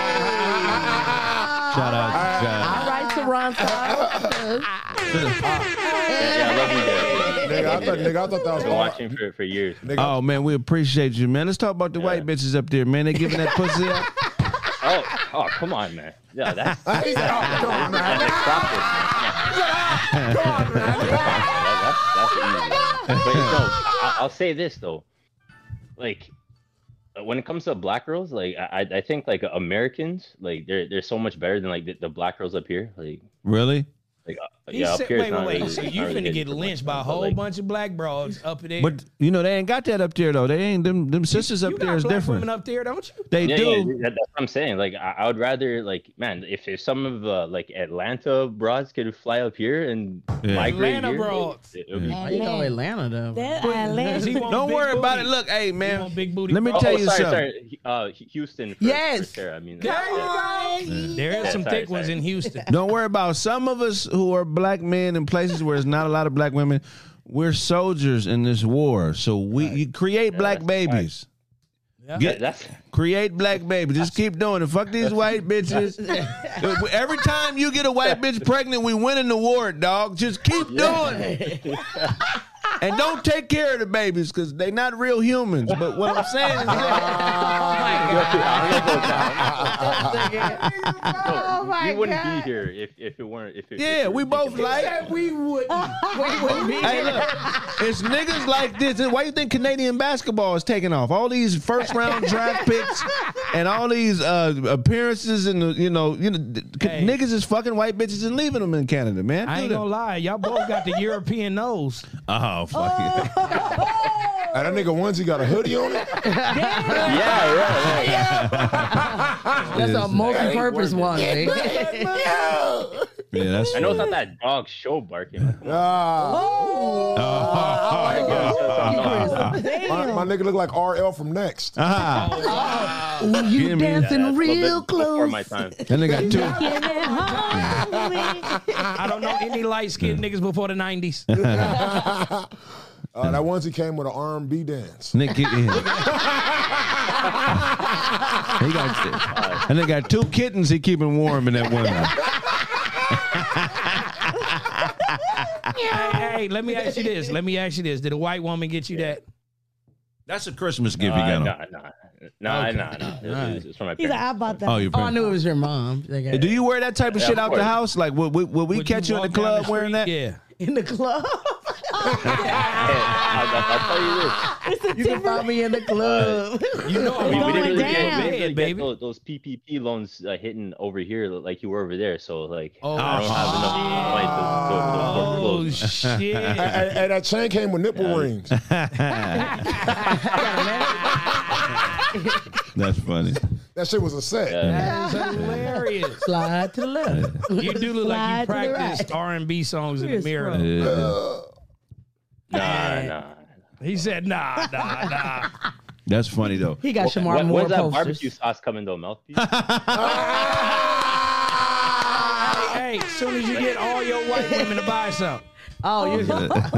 shout out, shout All right, Toronto. Yeah, yeah, I love you guys. Nigga, I thought, nigga, I thought that was Been watching for for years. Nigga, Oh man, we appreciate you, man. Let's talk about the white bitches up there, man. They giving that pussy up. Oh, oh, come on, man. Yeah, that's He said, oh, come on, man. That- that's, that's easy. But no, I, I'll say this though, like uh, when it comes to black girls, like I, I- I think like Americans, like they're they're so much better than like the, the black girls up here. Like, Really? Like He yeah, said, wait, wait, wait. So you're gonna get lynched by a whole like, bunch of black bros up there. But you know they ain't got that up there though. They ain't them. Them sisters you up got there is black different. women up there, don't you? They Yeah, do. yeah, that's what I'm saying. Like, I, I would rather, like, man, if, if some of uh, like Atlanta broads could fly up here and Yeah. migrate Atlanta here, broads. it would you know Atlanta though? That Atlanta. he want Don't big worry about it. Look, hey man. big booty. Let me bros. tell oh, you sorry, something. sorry. Uh, Houston. For, Yes. For Sarah, I mean, There you yeah. go. There is some thick ones in Houston. Don't worry about some of us who are black men in places where there's not a lot of black women. We're soldiers in this war, so we you create black that's right. babies. Yeah. Get create black babies. Just keep doing it. Fuck these white bitches. Every time you get a white bitch pregnant, we win in the war, dog. Just keep doing it. And don't take care of the babies because they're not real humans. But what I'm saying is no, we wouldn't be here if, if it weren't. If it, if Yeah, it we both like. we would. we would be. Hey, look, it's niggas like this. Why you think Canadian basketball is taking off? All these first round draft picks and all these uh, appearances and you know, you know, Hey. niggas is fucking white bitches and leaving them in Canada, man. I ain't gonna lie, y'all both got the European nose. Oh fuck it. And that nigga onesie got a hoodie on it. Yeah, yeah, yeah. That's a multi-purpose one. nigga. Yeah, that's I know it's not that dog show barking. Come on. Oh. my, my nigga look like RL from Next. Ah, Ooh, you Give me- dancing That's a little real bit before close. my time. and they got two. I don't know any light skinned niggas before the 90s. Uh, that onesie came with an R&B dance. Nick, get in. he got and they got two kittens he keeping warm in that window. Hey, hey, let me ask you this. Let me ask you this. Did a white woman get you that? That's a Christmas gift Uh, you got nah, on. nah, nah, nah, nah. It's, it's from my He's like, parents. I bought that. Oh, you Oh, I knew it was your mom. Like, Do you wear that type of Yeah, shit of out the course. house? Like, will, will, will we Would catch you in the walk down club wearing that? Yeah. in the club? Hey, I'll, I'll, I'll tell you this. you can find me in the club. You know, We, we going didn't really down. get, we didn't really get those, those PPP loans uh, hitting over here like you were over there. So like, Oh, I don't have enough money to, to, to afford Oh, clothes. shit. And, and- and that chain came with nipple rings. That's funny. That shit was a set. Yeah. That's hilarious. Slide to the left. You do look like you to the practiced R&B songs in the Here's mirror. Fro. Nah, nah. He said, nah, nah, nah. That's funny though. He got Shemar When, Moore when's that posters. barbecue sauce coming though, mouthpiece? hey, as soon as you get all your white women to buy something. Oh, you oh, all right, all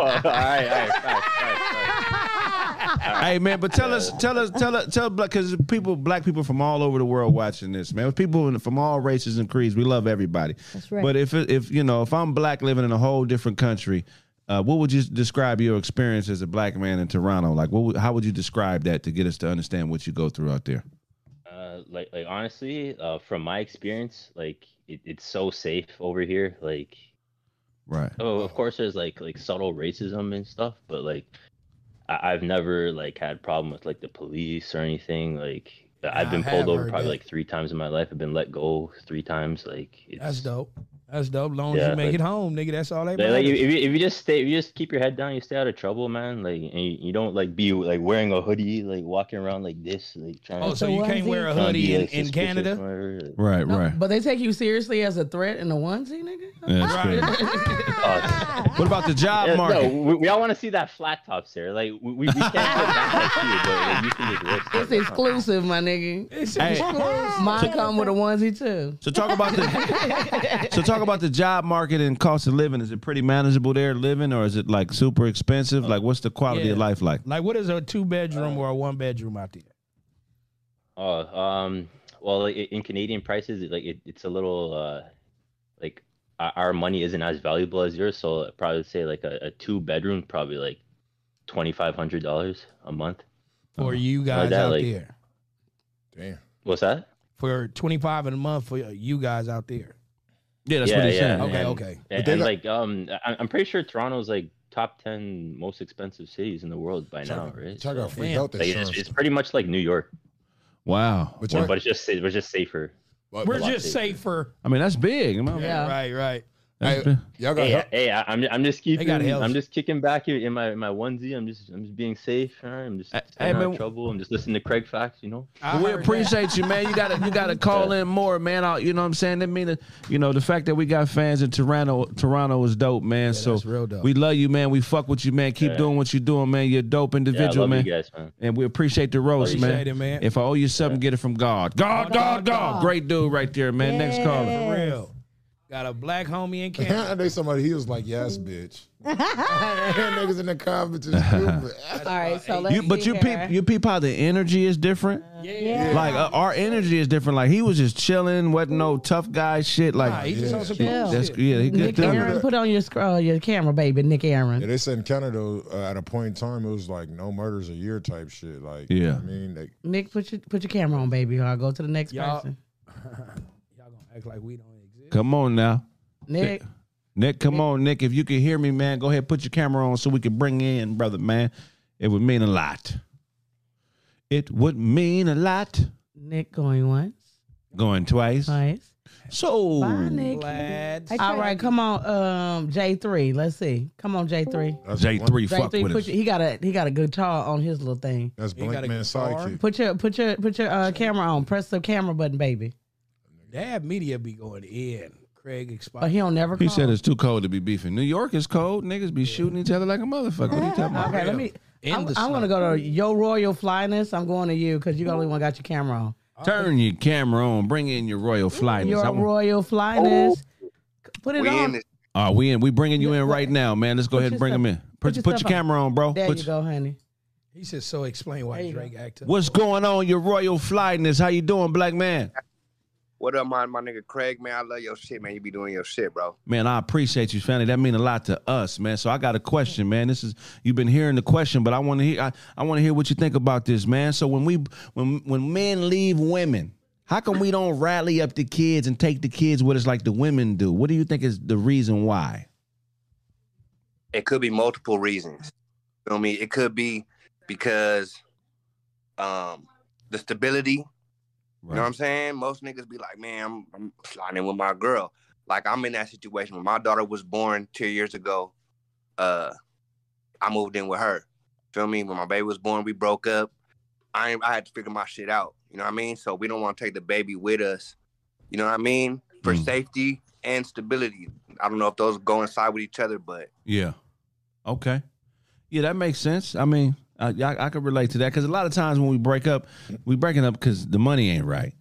right, facts, facts, facts. Hey man, but tell us, tell us, tell us, tell because people, black people from all over the world watching this, man. People from all races and creeds. We love everybody. That's right. But if it- if you know, if I'm black living in a whole different country, uh, what would you describe your experience as a black man in Toronto? Like, what? How would you describe that to get us to understand what you go through out there? Uh, like like honestly, uh, from my experience, like it, it's so safe over here. Like, Right. oh, of course, there's like like subtle racism and stuff, but like, I, I've never like had problem with like the police or anything. Like, I've been have pulled over probably that. like three times in my life. I've been let go three times. Like, it's, That's dope. That's dope. Long as you make like- it home, nigga. That's all they Like, like, if, you, if you just stay, if you just keep your head down, you stay out of trouble, man. Like, and you, you don't like be like wearing a hoodie, like walking around like this, like trying. Oh, to so you can't wear a hoodie be, in, like, in suspicious Canada? or Right. No, Right. But they take you seriously as a threat in a onesie, nigga. Yeah, that's crazy. Oh, What about the job Yeah, market? no, we, we all want to see that flat top, sir. Like we, we, we can't get that like you, but like, you can just It's exclusive, my nigga. It's Hey. exclusive. Mine come with a onesie too. So talk about the so talk about the job market and cost of living. Is it pretty manageable there living, or is it like super expensive? Like, what's the quality Yeah. of life like? Like, what is a two bedroom or a one bedroom out there? Oh, um, well, in Canadian prices, like it, it's a little uh, like our, our money isn't as valuable as yours, so I'd probably say like a, a two bedroom, probably like twenty five hundred dollars a month. For you guys that, out like- there. Damn. What's that? For 25 in a month for you guys out there. Yeah, that's yeah, what he's yeah. saying. Okay, and, okay. And, they and, got- like um, I, I'm pretty sure Toronto's like top ten most expensive cities in the world by now, right? Y'all got So, free Damn. health like, it's, it's pretty much like New York, Wow. but but, y'all, but it's just it's just safer. But- We're lot just safer. safer. I mean, that's big. Am Yeah. Right, right. That's Hey, y'all got Hey, hey, I- I'm I'm just keeping got. I'm just kicking back in in my in my onesie. I'm just I'm just being safe. all right? I'm just Hey, staying out of trouble. I'm just listening to Craig Facts. You know. I we heard appreciate you, man. You gotta you gotta call in more, man. I- You know what I'm saying? That mean that you know the fact that we got fans in Toronto. Toronto is dope, man. so that's real dope. we love you, man. We fuck with you, man. Keep Yeah. doing what you're doing, man. You're a dope Yeah, I individual, love man. you guys, man. And we appreciate the roast, man. It, man. If I owe you something, get it from God. God, God, God. Great dude right there, man. Next caller. For real. Got a black homie in Canada. they somebody he was like, yes, bitch. Niggas in the comments is stupid. All right, so let's You, but see you here. peep, you peep how the energy is different. Yeah. Like uh, our energy is different. Like he was just chilling, wasn't no tough guy shit. Like Nah, he just on some Chill. that's yeah, he good Nick dude. Aaron, put on your sc- uh, your camera, baby. Nick Aaron. Yeah, they said in Canada uh, at a point in time it was like no murders a year type shit. Like, Yeah. I mean, they, Nick, put your put your camera on, baby. Or I'll go to the next Y'all- person. Y'all gonna act like we don't exist. Come on now, Nick, Nick. Come on, Nick. If you can hear me, man, go ahead, put your camera on so we can bring in, brother, man. It would mean a lot. It would mean a lot. Nick going once, Going twice. twice. So Bye, Nick. Lads. I All tried- right, come on, um, J three. Let's see. Come on, J three. J one- three, J fuck three, with put us. your, he got a he got a guitar on his little thing. That's He Blank got a Man guitar. sidekick. Put your put your put your uh, camera on. Press the camera button, baby. Dad media be going in. Craig expired. But he don't never. Come. He call. said it's too cold to be beefing. New York is cold. Niggas be shooting each other like a motherfucker. What are you talking about? Okay, let me. In I'm, I'm gonna go to Yo Royal Flyness. I'm going to you because you the only one got your camera on. Turn your camera on. Bring in your royal flyness. Your I want- Royal Flyness. Put it We on. in this. Uh, we in. We bringing you in right now, man. Let's go Put ahead and your bring him in. put Put, your put your camera on, bro. There Put you your- go, honey. He said, so explain why Drake acted. What's going on, your royal flyness? How you doing, black man? What up, my my nigga Craig? Man, I love your shit, man. You be doing your shit, bro. Man, I appreciate you, family. That mean a lot to us, man. So I got a question, man. This is you've been hearing the question, but I want to hear I, I want to hear what you think about this, man. So when we when when men leave women, how come we don't rally up the kids and take the kids what it's like the women do? What do you think is the reason why? It could be multiple reasons. Feel me? It could be because um the stability. You know what I'm saying? Most niggas be like, man, I'm, I'm sliding in with my girl. Like I'm in that situation when my daughter was born two years ago. Uh, I moved in with her. Feel me? When my baby was born, we broke up. I I had to figure my shit out. You know what I mean? So we don't want to take the baby with us. You know what I mean? For Mm. safety and stability. I don't know if those go inside with each other, but Yeah. Okay. Yeah, that makes sense. I mean, I I, I could relate to that because a lot of times when we break up, we breaking up because the money ain't right.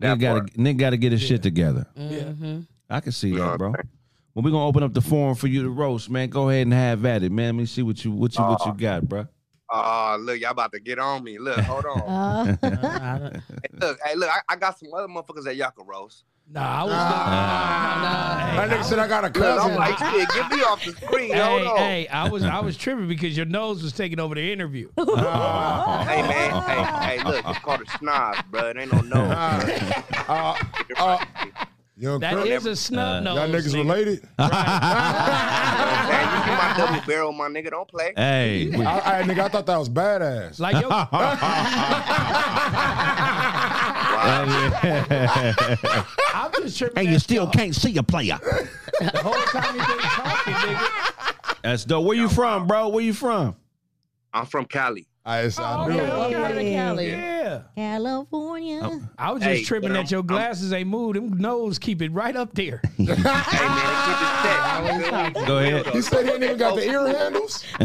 That Nigga gotta part. nigga gotta get his shit together. Mm-hmm. I can see that, bro. I'm? Well, we're gonna open up the forum for you to roast, man. Go ahead and have at it, man. Let me see what you what you what you Uh, got, bro. Oh, look, y'all about to get on me. Look, hold on. Uh, hey, look, hey, look, I, I got some other motherfuckers that y'all can roast. Nah, I was. Nah, nah. That nigga said I got a Look, cousin. I'm like, shit, get me off the screen. Hold Hey, on. hey, I was I was tripping because your nose was taking over the interview. Hey, man. Hey, hey, look, it's called a snob, bro. It ain't no nose. Uh, uh, young That Crip, is a snub nose. y'all niggas nigga. related? Man, you see my double barrel, my nigga. Don't play. Hey, we- I, I, nigga, I thought that was badass. Like yo, I'm just tripping. and you still y'all- can't see a player. The whole time you been talking, nigga. That's dope. Where you from, bro? Where you from? I'm from Cali. I, I Oh, knew okay, it. what part of Cali? Cali? Yeah. California. Oh, I was just Hey, tripping that I'm- your I'm- glasses ain't moved. Them nose keep it right up there. Hey, man, keep it set. Go ahead. He said he ain't even got the ear handles.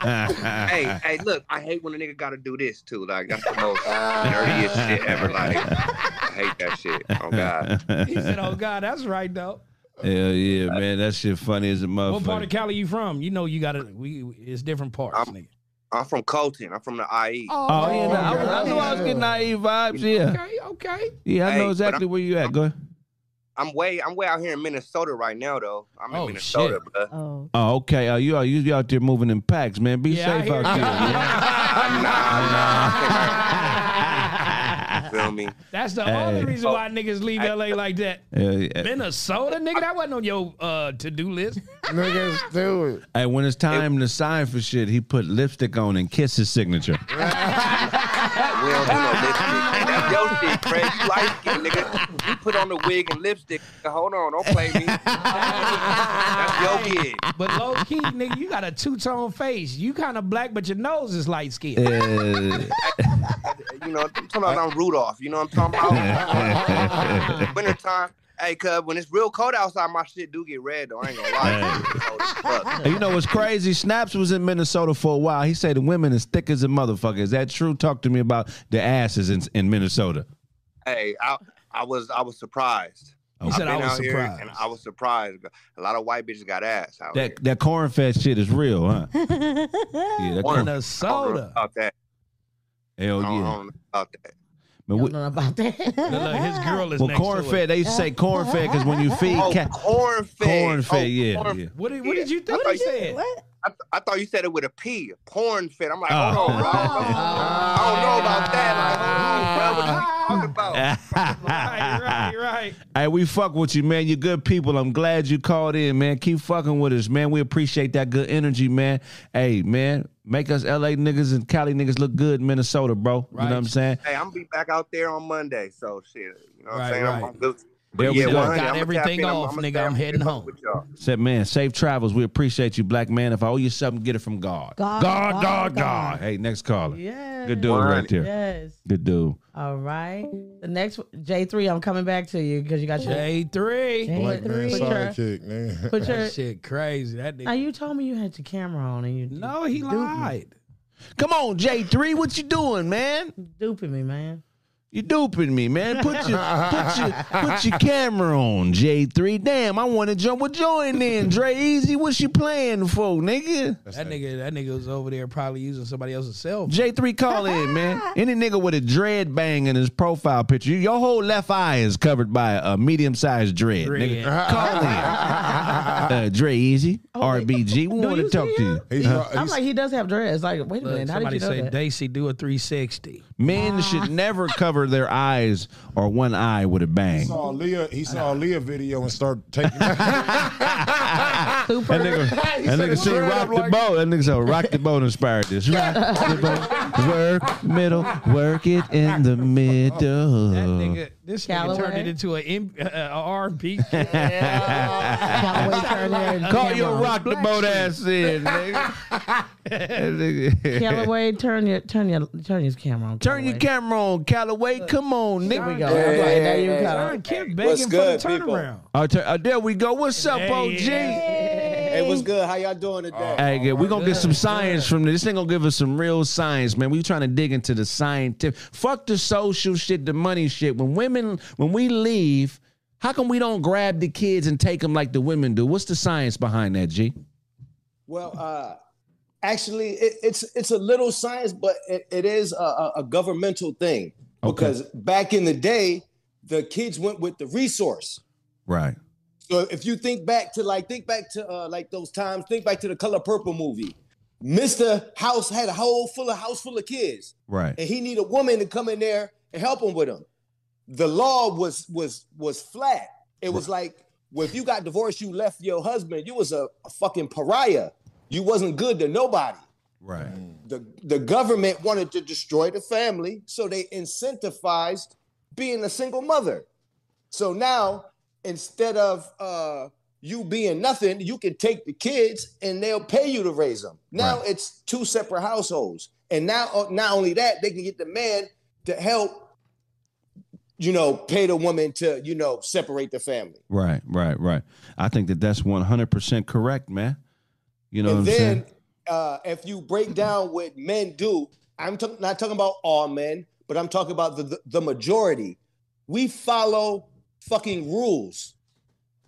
hey, hey, look, I hate when a nigga gotta do this too. Like that's the most nerdiest shit ever. Like I hate that shit. Oh God. He said, "Oh God, that's right though." Hell yeah, man. That shit funny as a motherfucker. What part of Cali you from? You know, you got to. We it's different parts, I'm- nigga. I'm from Colton. I'm from the IE. Oh, yeah, nah, I, was- I knew I was getting naive vibes. Yeah, Okay, okay. yeah, I Hey, know exactly I'm- where you at. Go ahead. I'm way I'm way out here in Minnesota right now though. I'm in Oh, Minnesota, shit. bro. Oh. Oh, okay. Uh, you are you out there moving in packs, man. Be Yeah, safe out you. there. You feel me? That's the Hey. only reason why niggas leave LA like that. Yeah, yeah. Minnesota, nigga, that wasn't on your uh, to do list. Niggas do it. Hey, when it's time to sign for shit, he put lipstick on and kiss his signature. We don't do no lipstick. That's your shit, Fred. You light skin, nigga. You put on the wig and lipstick. Hold on, don't play me. That's your gig. But low key, nigga, you got a two tone face. You kind of black, but your nose is light skinned. Uh, You know, sometimes I'm Rudolph. You know what I'm talking about? Wintertime. Hey, cuz, when it's real cold outside, my shit do get red, though. I ain't gonna lie. It's cold as fuck. you know what's crazy? Snaps was in Minnesota for a while. He said the women is thick as a motherfucker. Is that true? Talk to me about the asses in, in Minnesota. Hey, I, I was I was surprised. He said I've I been was surprised. and I was surprised. A lot of white bitches got ass out That that corn fed shit is real, huh? yeah, that corn, Corn- here. I don't know Minnesota. about that. hell I don't, I yeah. don't know about that. Man, I we- don't know about that. Look, look, his girl is well, next corn to fed. it. They used to say corn fed because when you feed Oh, cat, corn fed. corn fed, Oh, yeah, corn- yeah. What did, what did you think thought he you- said? What? I, th- I thought you said it with a P, porn fit. I'm like, Oh. hold on, bro. I don't know, I don't know about that. Like, hold on, bro. What you talking about? Right, right, right. Hey, we fuck with you, man. You're good people. I'm glad you called in, man. Keep fucking with us, man. We appreciate that good energy, man. Hey, man, make us LA niggas and Cali niggas look good in Minnesota, bro. You know what I'm saying? Hey, I'm gonna be back out there on Monday, so shit. You know what Right, I'm saying? I'm, right. I'm good. There But we yeah, go. Got I'ma everything off, I'ma nigga. I'm heading home. with. Said, man, safe travels. We appreciate you, black man. If I owe you something, get it from God. God, God, God, God, God. God. Hey, next caller. yes. Good dude right there. Yes. Good dude. All right. The next J three, I'm coming back to you because you got your. J three. Black man Put your- man. Put your. That shit crazy. That nigga. Now nigga. you told me you had your camera on and you No, he lied. Come on, J3. What you doing, man? duping me, man. You duping me, man. Put your put your put your camera on, J3. Damn, I want to jump with join in. Dre Easy, what's you playing for, nigga? That nigga, that nigga was over there probably using somebody else's cell phone. J3 call in, man. Any nigga with a dread bang in his profile picture, your whole left eye is covered by a medium sized dread. Dread. Nigga, call in. Uh, Dre Easy, RBG. We want to you talk see to him? you. He's, I'm he's- like, he does have dreads. Like, wait a minute, how did somebody you know say that? Daisy do a 360. Men should never cover their eyes or one eye with a bang. saw Leah. He saw a Leah video and started taking. Super. That nigga, that said nigga it's sing straight rock up the boat. That nigga said rock the boat inspired this. Rock the boat, work middle, work it in the middle. That nigga, this nigga turned it into an M- R&B. Callaway Call camera your on. rock the boat ass in, nigga. That nigga- Callaway, turn your turn your turn your camera on. Turn your camera on, Callaway. Come on, There we nigga. go. I'm like, there you Son go. kept What's begging for good, the people? turnaround. Oh, tur- uh, there we go. What's up, Hey, OG? Hey, what's good? How y'all doing today? Hey, good. We're gonna get some science from this. This ain't gonna give us some real science, man. We trying to dig into the scientific. Fuck the social shit, the money shit. When women, when we leave, how come we don't grab the kids and take them like the women do? What's the science behind that, G? Well, uh, actually, it, it's it's a little science, but it, it is a, a- a governmental thing Okay. because back in the day, the kids went with the resource. Right. So if you think back to like think back to uh, like those times, think back to the Color Purple movie. Mr. House had a whole full of house full of kids, Right. and he need a woman to come in there and help him with them. The law was was was flat. It was like, well, if you got divorced, you left your husband, you was a, a fucking pariah. You wasn't good to nobody. Right. The the government wanted to destroy the family, so they incentivized being a single mother. So now, instead of uh, you being nothing, you can take the kids and they'll pay you to raise them. Now Right. it's two separate households, and now uh, not only that, they can get the man to help, you know, pay the woman to you know separate the family. Right. Right. Right. I think that that's one hundred percent correct, man. You know and what I'm then saying? uh, if you break down what men do, I'm talk- not talking about all men, but I'm talking about the, the, the majority. We follow fucking rules.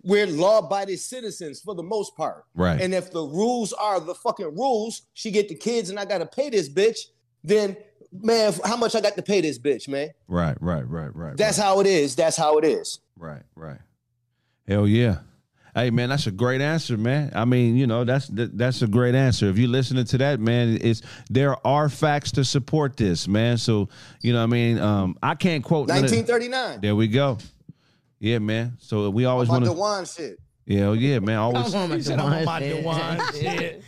We're law-abiding citizens for the most part. Right. And if the rules are the fucking rules, she get the kids and I gotta pay this bitch, then man, how much I got to pay this bitch, man? Right. Right. Right. Right. That's how it is. That's how it is. Right, right. Hell yeah. Hey man, that's a great answer, man. I mean, you know, that's that, that's a great answer. If you're listening to that, man, it's there are facts to support this, man. So, you know, what I mean, um, I can't quote. none of- 1939. there we go. Yeah, man. So we always About want the to. wine shit. Yeah, oh, yeah, man. Always. Come on, He said, Dewan I'm about shit. Dewan shit.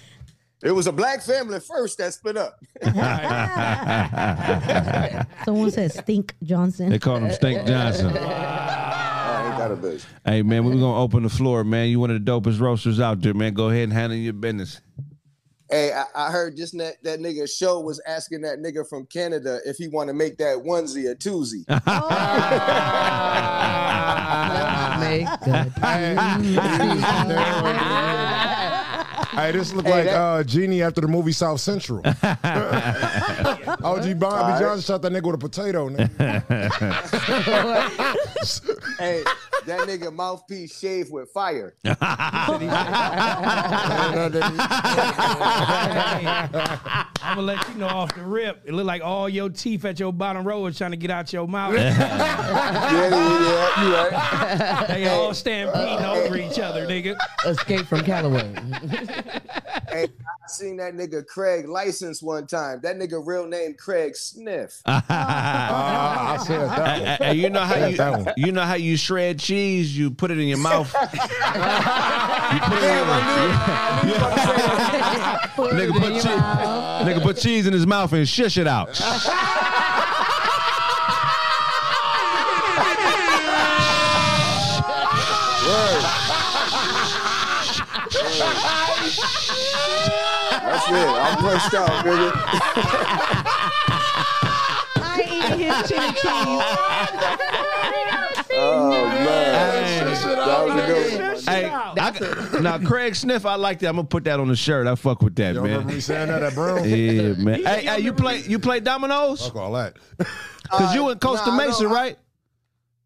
It was a black family first that split up. Someone said Stink Johnson. they called him Stink Johnson. I ain't oh, got a bitch. Hey man, we're gonna open the floor, man. You one of the dopest roasters out there, man. Go ahead and handle your business. Hey, I, I heard just that that nigga show was asking that nigga from Canada if he want to make that onesie a twosie. Oh. Make the Hey, this look Hey, like that- uh, Genie after the movie South Central. OG Bobby right. Johnson shot that nigga with a potato. Nigga. hey, that nigga mouthpiece shaved with fire. I'm gonna let you know off the rip. It look like all your teeth at your bottom row is trying to get out your mouth. Yeah, yeah, yeah, you right. they all stampeding over each other, nigga. Escape from Callaway. Hey, I seen that nigga Craig license one time. That nigga real name Craig Sniff. Ah, I said that Hey, one. hey, you know how you that one. you know how you shred cheese? You put it in your mouth. you put it in nigga put cheese, nigga put cheese in his mouth and shush it out. That's it. I'm pushed out, nigga. I eat his chili cheese. Oh man, Hey. that was a good one. Hey, I now Craig Sniff, I like that. I'm gonna put that on the shirt. I fuck with that, Y'all remember man. me saying that at Brown? Yeah, man. Hey, hey, you play you play dominoes? Fuck all that. Cause you in Costa Uh, nah, Mesa, right?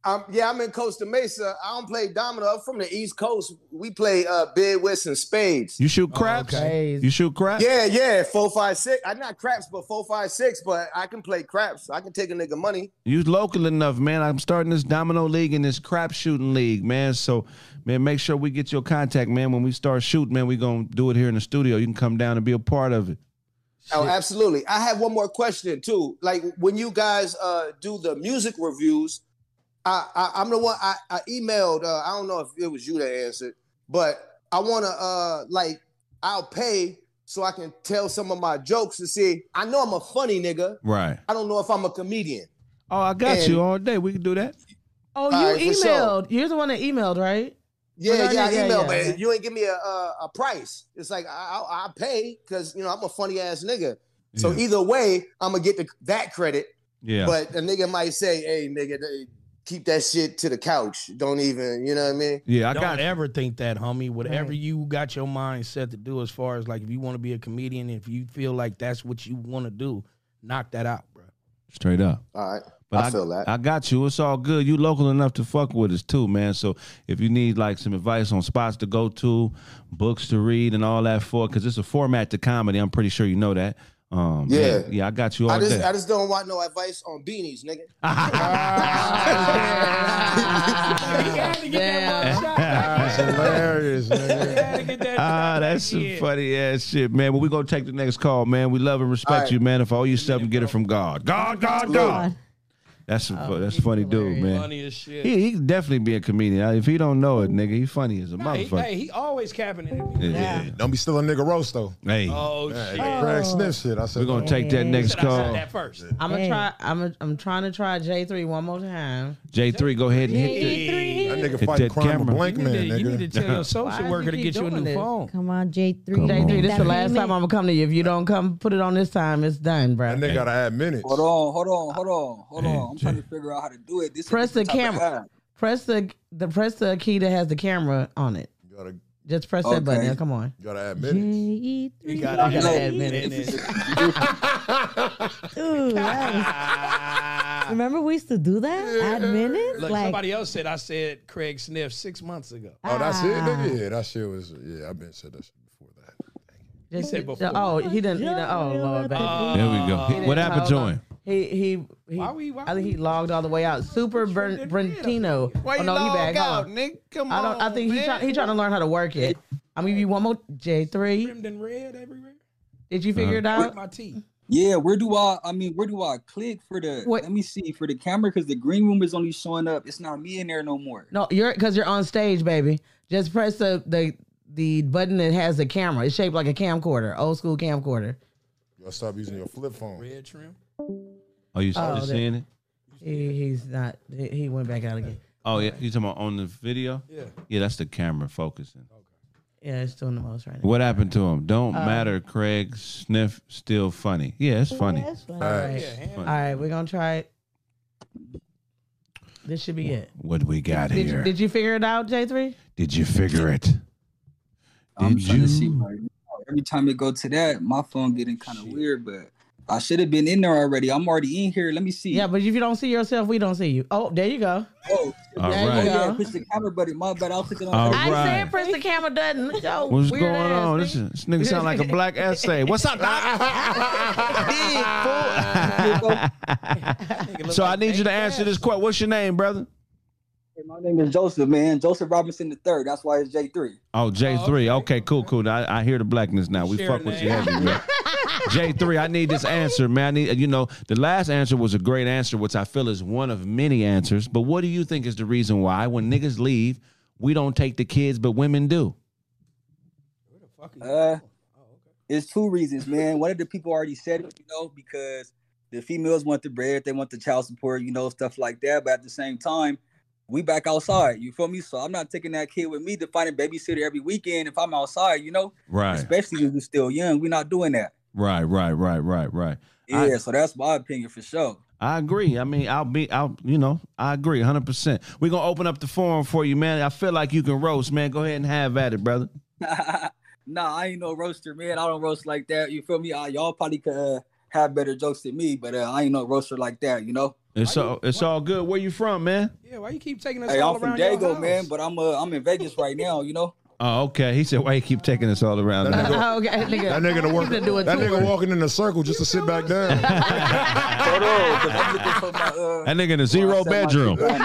Um, yeah, I'm in Costa Mesa. I don't play domino. I'm from the East Coast. We play uh, bid, whist, and spades. You shoot craps? okay. You shoot craps? Yeah, yeah, four, five, six. I'm not craps, but four, five, six. But I can play craps. I can take a nigga money. You local enough, man. I'm starting this domino league and this crap shooting league, man. So, man, make sure we get your contact, man. When we start shooting, man, we gonna do it here in the studio. You can come down and be a part of it. Oh, absolutely. I have one more question too. Like when you guys uh, do the music reviews, I, I I'm the one I, I emailed. Uh, I don't know if it was you that answered, but I want to uh like I'll pay so I can tell some of my jokes to see. I know I'm a funny nigga. Right. I don't know if I'm a comedian. Oh, I got And- you all day. We can do that. Oh, you All right, for sure. emailed. You're the one that emailed, right? Yeah, Well, yeah, I yeah, emailed, yeah. but you ain't give me a a, a price. It's like I I, I pay because you know I'm a funny ass nigga. So Yeah. either way, I'm gonna get the, that credit. Yeah. But a nigga might say, "Hey, nigga, they- keep that shit to the couch. Don't even, you know what I mean?" yeah, I Don't got you. ever think that, homie. Whatever Right. you got your mind set to do, as far as like if you want to be a comedian, if you feel like that's what you want to do, knock that out, bro. straight up. All right, But I, feel that. I got you. It's all good. You local enough to fuck with us too, man. So if you need like some advice on spots to go to, books to read, and all that for, because it's a format to comedy. I'm pretty sure you know that. Um, Yeah. yeah, yeah, I got you all I just day. I just don't want no advice on beanies, nigga. He had to get that mug shot back. That's hilarious, He nigga. had to get that Ah, that's back some in. funny ass shit, man. But we gonna take the next call, man. We love and respect All right. you, man. If all owe you something, get it from God. God, God, God. That's a, Oh, that's he's funny dude, man. Funny as shit. He he definitely be a comedian. If he don't know it, nigga, he funny as a Hey, motherfucker. hey, he always capping it. Yeah. Yeah, Don't be still a nigga roast though. Hey, Oh Yeah, shit! that Craig Sniff shit. I said we're gonna oh, take that next Said I said call. that first. I'm gonna Hey. try. I'm. A, I'm trying to try J three one more time. J three, go ahead and hit the. Hey. that nigga Hit fighting that crime camera. with blank You man, need, to, you need to tell your social does worker to get you a new this? phone. Come on, J three. Come J on. three, this That the last time I'm gonna come to you. If you don't come, put it on this time. It's done, bro. That nigga gotta add minutes. Hold on, hold on, hold on, hold on. I'm trying to figure out how to do it. This is Press the different type of camera. Press the the press the key that has the camera on it. You gotta, Just press that button. Okay. Yeah, come on. you gotta add minutes. You three. got You to gotta add minutes. Ooh, that Remember we used to do that? Add minutes? Look, like somebody else said I said Craig Sniff six months ago. Oh, that's it, ah. nigga. Yeah, that shit was. Yeah, I've been said that shit before that. Just, said before. oh, he didn't. He didn't oh lord, baby. There we go. Uh, what happened to him? He he he. Why we- why I think we- he logged all the way out. Super Bern, did Brentino. oh no, he back. Hold on. nigga? Come I don't. I think he try, he trying to learn how to work it. I'm gonna give you one more. J three. Trimmed and red everywhere. Did you figure it With out? my teeth. Yeah, where do I? I mean, where do I click for the? What- Let me see for the camera because the green room is only showing up. It's not me in there no more. No, you're because you're on stage, baby. Just press the the the button that has the camera. It's shaped like a camcorder, old school camcorder. You gotta stop using your flip phone. Red trim. Oh, you Oh, just that- seeing it? He, he's not. He, he went back out again. Oh yeah, you talking about on the video? Yeah. Yeah, that's the camera focusing. Okay. Yeah, it's doing the most right now. What happened to him? Don't uh, matter, Craig. Sniff still funny. Yeah, it's funny. That's fine. All right. Yeah, All right, we're gonna try it. This should be it. What we got Did, here? you, did you figure it out, J three? Did you figure it? I'm Did trying to see you? right. Every time it go to that, my phone getting kind of weird, but I should have been in there already. I'm already in here. Let me see. Yeah, but if you don't see yourself, we don't see you. Oh, there you go. Oh, All There you oh go. yeah, push the camera button. My bad. I'll click it on. All I right. said press the camera button. Yo, What's weird going ass on? This, is, this nigga sound like a black essay. What's up, Doc? So I need you to answer this question. What's your name, brother? Hey, my name is Joseph, man. Joseph Robinson the third. That's why it's J three. Oh, J three. Oh, okay, cool, cool. I, I hear the blackness now. We Share fuck with you name. heavy, man. J three. I need this answer, man. I need, you know, the last answer was a great answer, which I feel is one of many answers. But what do you think is the reason why, when niggas leave, we don't take the kids, but women do? Uh, it's two reasons, man. One of the people already said it, you know, because the females want the bread, they want the child support, you know, stuff like that. But at the same time, we back outside. You feel me? So I'm not taking that kid with me to find a babysitter every weekend if I'm outside, you know, Right, especially if we're still young. We're not doing that. Right, right, right, right, right. Yeah, I- so that's my opinion for sure. I agree. I mean, I'll be, I'll, you know, I agree 100%. We're going to open up the forum for you, man. I feel like you can roast, man. Go ahead and have at it, brother. nah, I ain't no roaster, man. I don't roast like that. You feel me? Uh, y'all probably could uh, have better jokes than me, but uh, I ain't no roaster like that, you know? It's Why you- all, it's why- all good. Where you from, man? Yeah, why you keep taking us Hey, all I'm from around your Dago, house? man, but I'm uh, I'm in Vegas right now, you know? Oh, okay. He said, why you keep taking us all around? That now? okay, nigga. That nigga to work. He's gonna do a That tour. nigga walking in a circle just to sit back down. Hold on, 'cause I'm looking for my uh That nigga in a zero well, I said my bedroom. shit down.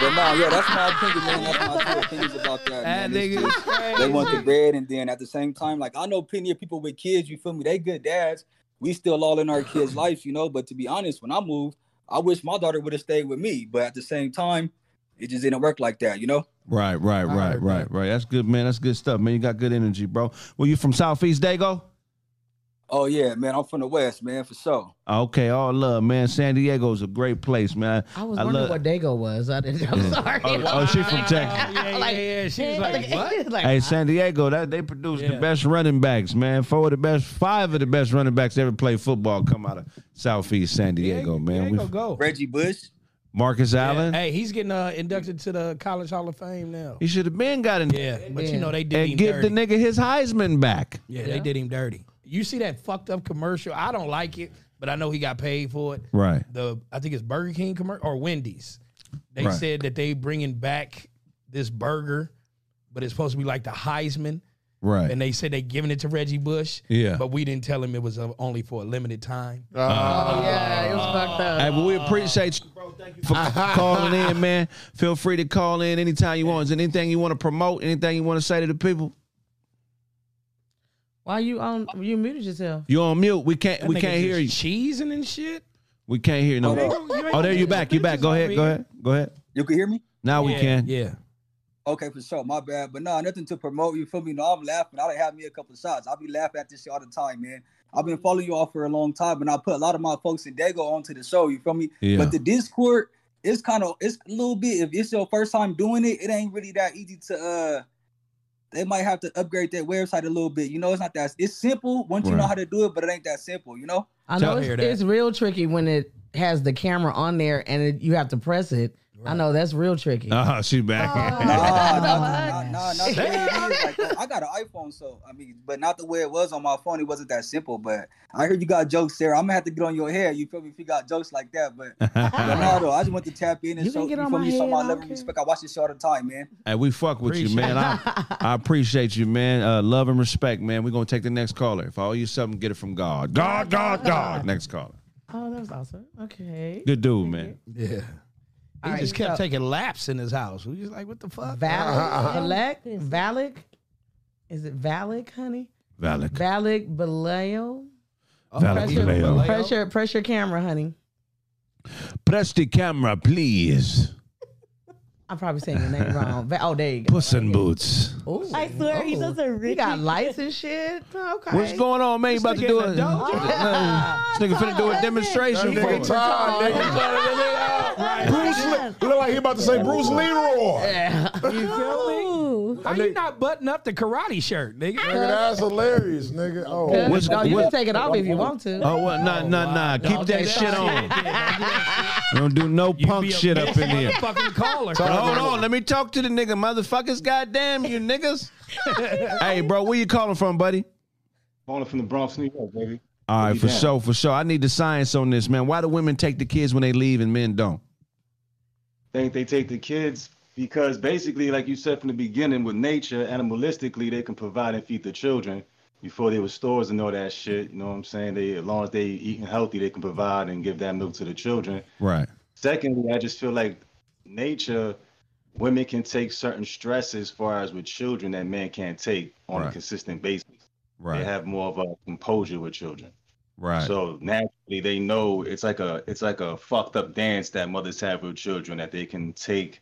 But nah, yeah, that's my opinion, man. That's my two opinions about that. That man. It's nigga just- is crazy. they want the bread, and then at the same time, like I know plenty of people with kids. You feel me? They good dads. We still all in our kids' life, you know. But to be honest, when I moved, I wish my daughter would have stayed with me. But at the same time, it just didn't work like that, you know. Right, right, right, right, right, right. That's good, man. That's good stuff, man. You got good energy, bro. Well, you from Southeast Dago? Oh yeah, man. I'm from the West, man, for sure. Okay, all love, man. San Diego's a great place, man. I was I wondering love- what Dago was. I didn't. I'm sorry. Oh, oh, she from Texas. yeah, yeah, Like- yeah. She was like, what? Like, Hey, San Diego, that they produce the best running backs, man. Four of the best, five of the best running backs ever played football come out of Southeast San Diego, man. Diego We, go. Reggie Bush. Marcus Yeah. Allen, Hey, he's getting uh, inducted to the College Hall of Fame now. he should have been got in Yeah, but you know they did and him give dirty. the nigga his Heisman back. yeah, they did him dirty. You see that fucked up commercial? I don't like it, but I know he got paid for it. Right. The I think it's Burger King commercial or Wendy's. They Right. said that they bringing back this burger, but it's supposed to be like the Heisman. Right. And they said they giving it to Reggie Bush. Yeah. But we didn't tell him it was uh, only for a limited time. Oh yeah, it was fucked up. Hey, but we appreciate you, bro. Thank you for calling in, man. Feel free to call in anytime you want. Is there anything you want to promote? Anything you want to say to the people? Why you on? You muted yourself. You on mute? We can't. That we can't hear you. just Cheesing and shit. We can't hear no. Oh, you you Oh, there you back. You back. Go over ahead. Go ahead. Go ahead. You can hear me? Now we can. Yeah. Okay, for sure. My bad. But no, nothing to promote. You feel me? No, I'm laughing. I done have me a couple shots. I'll be laughing at this shit all the time, man. I've been following you all for a long time, and I put a lot of my folks in Dago onto the show. You feel me? Yeah. But the Discord is kind of it's a little bit. If it's your first time doing it, it ain't really that easy to. uh They might have to upgrade their website a little bit. You know, it's not that. It's simple once you know how to do it, but it ain't that simple. You know? I know it's, it's real tricky when it has the camera on there and it, you have to press it. I know that's real tricky. Oh, she back. Nah, nah, not the way. Like, I got an iPhone, so I mean, but not the way it was on my phone. It wasn't that simple. But I heard you got jokes, Sarah. I'm gonna have to get on your head. You feel me? If you got jokes like that, but, but no, I just want to tap in and You can show get you on feel my me some my love don't and respect. I watch this show all the time, man. Hey, we fuck with you, man. I, I appreciate you, man. Uh, love and respect, man. We're gonna take the next caller. If I owe you something, get it from God. God, God, God. Next caller. Oh, that was awesome. Okay. Good dude, man. Yeah. He All just kept so- taking laps in his house. We just like, what the fuck? Uh-huh. Valak, Valak, Valak. Is it Valak, honey? Valak. Valak Baleo. Oh, Valak Pressure, Baleo. pressure, pressure camera, honey. Press the camera, please. I'm probably saying your name wrong. Oh, there you go. Puss in boots. Ooh. I swear he Ooh. does a oh. He Ricky. got lights and shit. Okay. What's going on, man? You about to do nigga it? in. This nigga finna do a demonstration for Nigga us. tired, nigga. Bruce Lee. He look like he about to say Bruce Leroy. Yeah. You feel me? Ooh. How you not button up the karate shirt, nigga? Nigga, that's hilarious, nigga. Oh, What's- no, you what- can take it off if you want to. Oh, what? Nah, nah, oh, nah. Keep Okay, that shit on. Don't do that shit. We don't do no You punk shit up in here. Motherfucking caller. Hold on, let me talk to the nigga, motherfuckers. Goddamn you niggas. hey, bro, where you calling from, buddy? Calling from the Bronx, New York, baby. All right, for down? sure, for sure. I need the science on this, man. Why do women take the kids when they leave and men don't? Think they take the kids because basically, like you said from the beginning, with nature, animalistically, they can provide and feed the children. Before there was stores and all that shit, you know what I'm saying? They, as long as they eating healthy, they can provide and give that milk to the children. Right. Secondly, I just feel like nature, women can take certain stresses as far as with children that men can't take on Right. a consistent basis. Right. They have more of a composure with children. Right. So naturally, they know it's like a it's like a fucked up dance that mothers have with children that they can take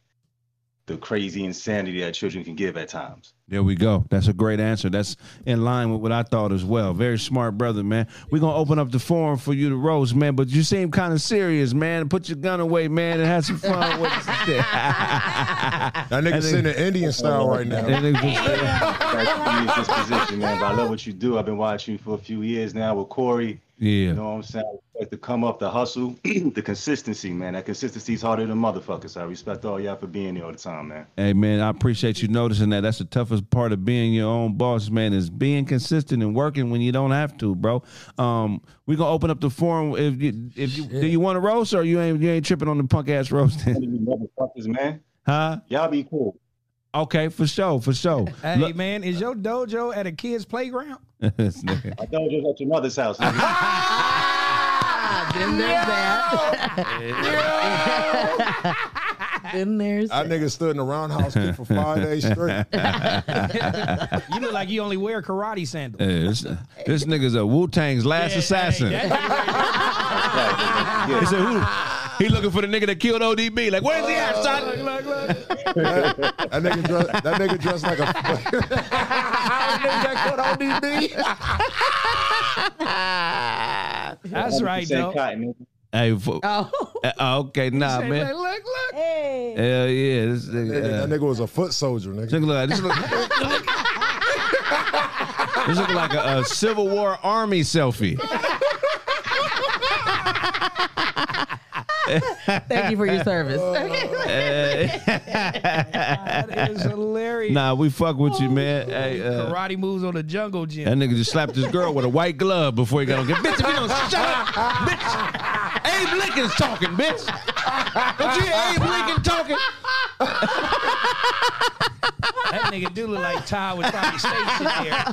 the crazy insanity that children can give at times. There we go. That's a great answer. That's in line with what I thought as well. Very smart brother, man. We're gonna open up the forum for you to roast, man. But you seem kind of serious, man. Put your gun away, man, and have some fun with it. that nigga sitting in Indian style right now. That nigga just- That's the man. But I love what you do. I've been watching you for a few years now with Corey. Yeah. You know what I'm saying? Like to come up, the hustle, the consistency, man. That consistency is harder than motherfuckers. I respect all y'all for being here all the time, man. Hey man, I appreciate you noticing that. That's the toughest part of being your own boss, man, is being consistent and working when you don't have to, bro. Um, we're gonna open up the forum. If you if you do you want to roast or you ain't you ain't tripping on the punk ass roasting? You motherfuckers, man. Huh? Y'all be cool. Okay, for sure, for sure. Hey Look- man, is your dojo at a kid's playground? This nigga. I thought you was at your mother's house. nigga. Ah, then there's that. then there's That nigga stood in the roundhouse kick for five days straight. You look like you only wear karate sandals. Hey, this, this nigga's a Wu Tang's last Yeah, assassin. hey, that- he said, "Who?" He looking for the nigga that killed ODB. Like, where's he at, son? look, look, look. that, that nigga dressed. That nigga dressed like a. that nigga that That's right, 100% though. cotton. Hey, for, oh uh, okay, nah, man. Look, look, look. Hey. Hell yeah, this Nigga, nigga. that Uh, nigga was a foot soldier, nigga. this look like this look, this look like a, a Civil War army selfie. thank you for your service. That is hilarious. nah, we fuck with you, man. Hey, uh, Karate moves on the jungle gym. that nigga just slapped his girl with a white glove before he got on. Get bitch, if you don't shut up, bitch. Abe Lincoln's talking, bitch. Don't you hear Abe Lincoln talking? That nigga do look like Ty was trying to station there. Yeah.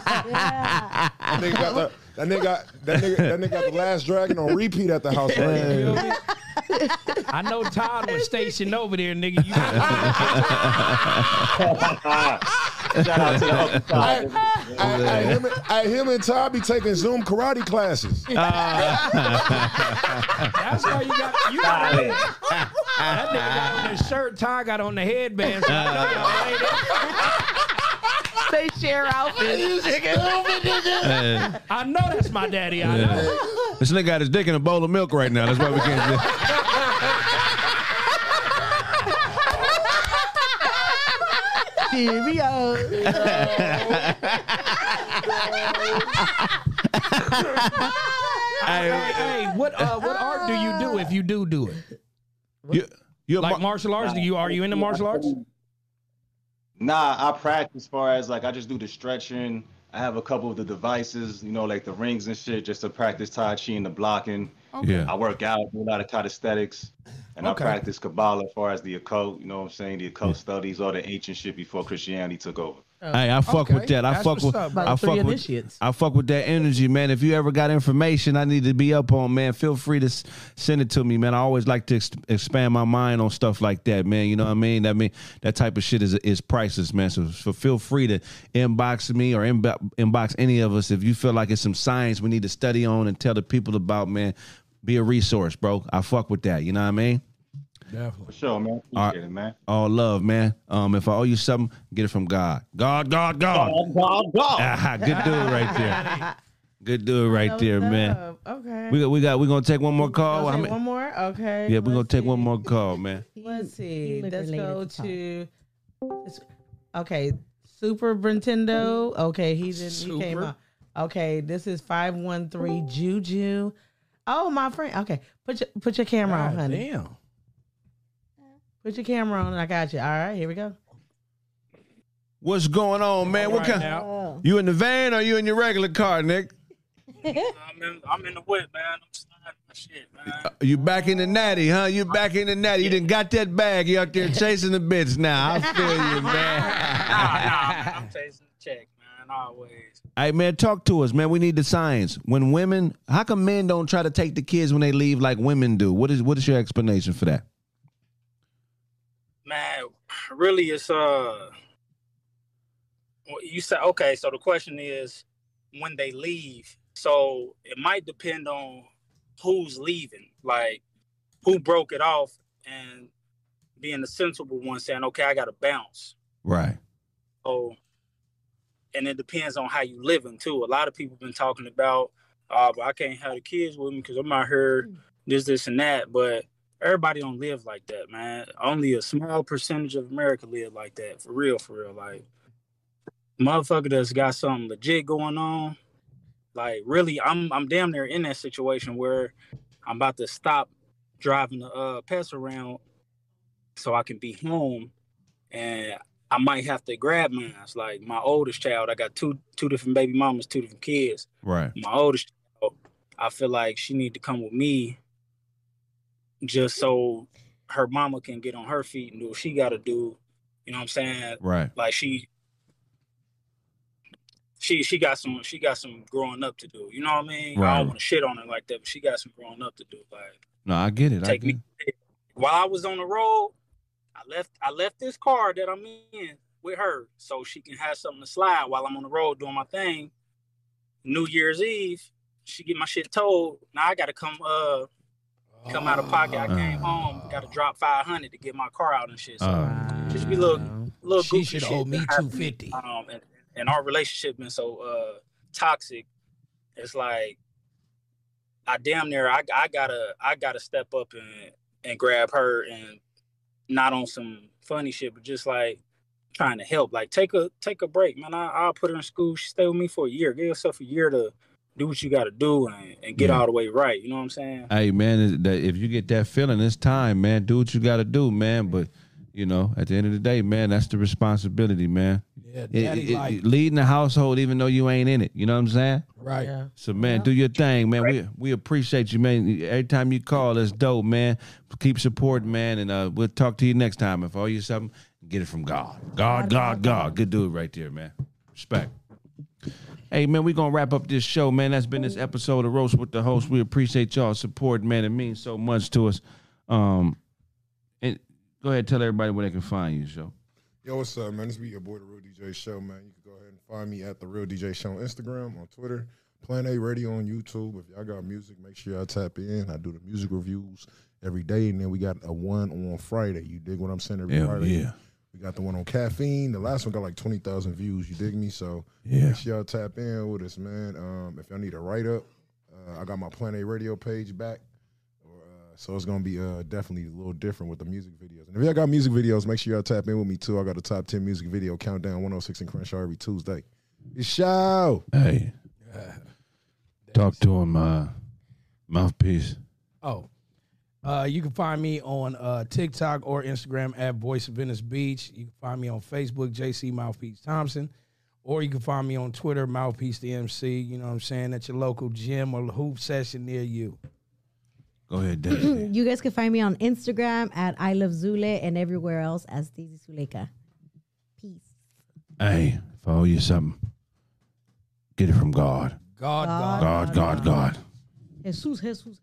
That nigga got the that nigga got that nigga that nigga got the last dragon on repeat at the house right now. Feel me? I know Todd was stationed over there, nigga. You Shout out to the other I. I, I, him, and- I, him and Ty be taking Zoom karate classes. That's why you got you got Stop it. that nigga got on his shirt. Ty got on the headband. So I, know y'all ain't it. They share outfits. I know that's my daddy. I know. This nigga got his dick in a bowl of milk right now. That's why we can't. Cheerio. Hey, hey, what uh, what art do you do if you do do it? You, you Like mar- martial arts? Do you are you into martial arts? Nah, I practice as far as like I just do the stretching. I have a couple of the devices, you know, like the rings and shit, just to practice Tai Chi and the blocking. Yeah. I work out, do a lot of calisthenics, and Okay. I practice Kabbalah as far as the occult, you know what I'm saying? The occult studies, all the ancient shit before Christianity took over. Oh, hey, I fuck Okay, with that. I that's fuck with. up. I fuck three with. I fuck with that energy, man. If you ever got information I need to be up on, man, feel free to s- send it to me, man. I always like to ex- expand my mind on stuff like that, man. You know what I mean? That mean that type of shit is is priceless, man. So, so feel free to inbox me or inbo- inbox any of us if you feel like it's some science we need to study on and tell the people about, man. Be a resource, bro. I fuck with that. You know what I mean? Definitely. For sure, man. Appreciate it, man. All love, man. Um, if I owe you something, get it from God. God, God, God. God, God. Ah, good dude right there. Good dude right there, man. Oh, Okay. We got, we got, we gonna take one more call. Okay, How many- one more. Okay. yeah, we're gonna let's take one more call, man. Let's see. Let's go to to. Okay, Super Nintendo. Okay, he didn't. He came Super. out. Okay, this is five one three Juju. Oh, my friend. Okay, put your put your camera on, honey. damn. Put your camera on. I got you. All right, here we go. What's going on, man? All What right kind? now. You in the van or you in your regular car, Nick? I'm in, I'm in the whip, man. I'm sliding my shit, man. Uh, you back in the natty, huh? You back in the natty. You done got that bag. You out there chasing the bits now. I feel you, man. Nah, nah, I'm chasing the check, man. Always. Hey man, talk to us, man. We need the science. When women, how come men don't try to take the kids when they leave like women do? What is what is your explanation for that? Man, really, it's uh. You said okay, so the question is when they leave. So it might depend on who's leaving, like who broke it off, and being the sensible one saying, "Okay, I got to bounce." Right. So, and it depends on how you living too. A lot of people been talking about, uh, but I can't have the kids with me because I'm out here this, this, and that. But everybody don't live like that, man. Only a small percentage of America live like that, for real, for real. Like, motherfucker that's got something legit going on. Like, really, I'm I'm damn near in that situation where I'm about to stop driving the uh, pets around so I can be home and I might have to grab mine. It's like my oldest child, I got two two different baby mamas, two different kids. Right. My oldest child, I feel like she need to come with me just so her mama can get on her feet and do what she gotta do. You know what I'm saying? Right. Like she she she got some she got some growing up to do. You know what I mean? Right. I don't want to shit on her like that, but she got some growing up to do. Like No, I get it. I take get me it. while I was on the road. I left I left this car that I'm in with her so she can have something to slide while I'm on the road doing my thing. New Year's Eve, she get my shit towed. Now I gotta come uh come out of pocket. I came home, gotta drop five hundred to get my car out and shit. So Uh, just be little little She goofy should shit owe me 250. Um, and, and our relationship been so uh toxic. It's like I damn near I I gotta I gotta step up and and grab her and not on some funny shit, but just like trying to help. Like take a take a break, man. I, I'll put her in school. She stay with me for a year. Give yourself a year to do what you got to do and, and get Yeah. all the way right. You know what I'm saying? Hey man, if you get that feeling, it's time, man. Do what you got to do, man. But you know, at the end of the day, man, that's the responsibility, man. Yeah, daddy it- it- like leading the household, even though you ain't in it. You know what I'm saying? right. Yeah. So man, do your thing, man. We we appreciate you, man. Every time you call, that's dope, man. Keep supporting, man, and uh, we'll talk to you next time. If I owe you something, Get it from God. God, God, God. Good dude right there, man. Respect. Hey man, we're gonna wrap up this show, man. That's been this episode of Roast with the Host. We appreciate y'all support, man. It means so much to us. Um, and go ahead, tell everybody where they can find you, show. Yo, what's up, man? This be your boy, the Real DJ Show, man. You can go ahead and find me at the Real DJ Show on Instagram, on Twitter, Plan A Radio on YouTube. If y'all got music, make sure y'all tap in. I do the music reviews every day, and then we got a one on Friday. You dig what I'm saying? Every Hell Friday. yeah. We got the one on caffeine. The last one got like twenty thousand views. You dig me? So Yeah. make sure y'all tap in with us, man. Um, if y'all need a write up, uh, I got my Plan A Radio page back. Or, uh, so it's gonna be uh, definitely a little different with the music videos. And if y'all got music videos, make sure y'all tap in with me too. I got the top ten music video countdown 106 and Crenshaw every Tuesday. It's show. Hey, talk to him, uh, mouthpiece. Oh. Uh, you can find me on uh, TikTok or Instagram at Voice of Venice Beach. You can find me on Facebook, JC Mouthpiece Thompson. Or you can find me on Twitter, Mouthpiece the MC. You know what I'm saying? At your local gym or hoop session near you. Go ahead, Daisy. you guys can find me on Instagram at I Love Zule and everywhere else as Daisy Zuleka. Peace. hey, if I owe you something, get it from God. God, God, God, God, God. Jesus, Jesus.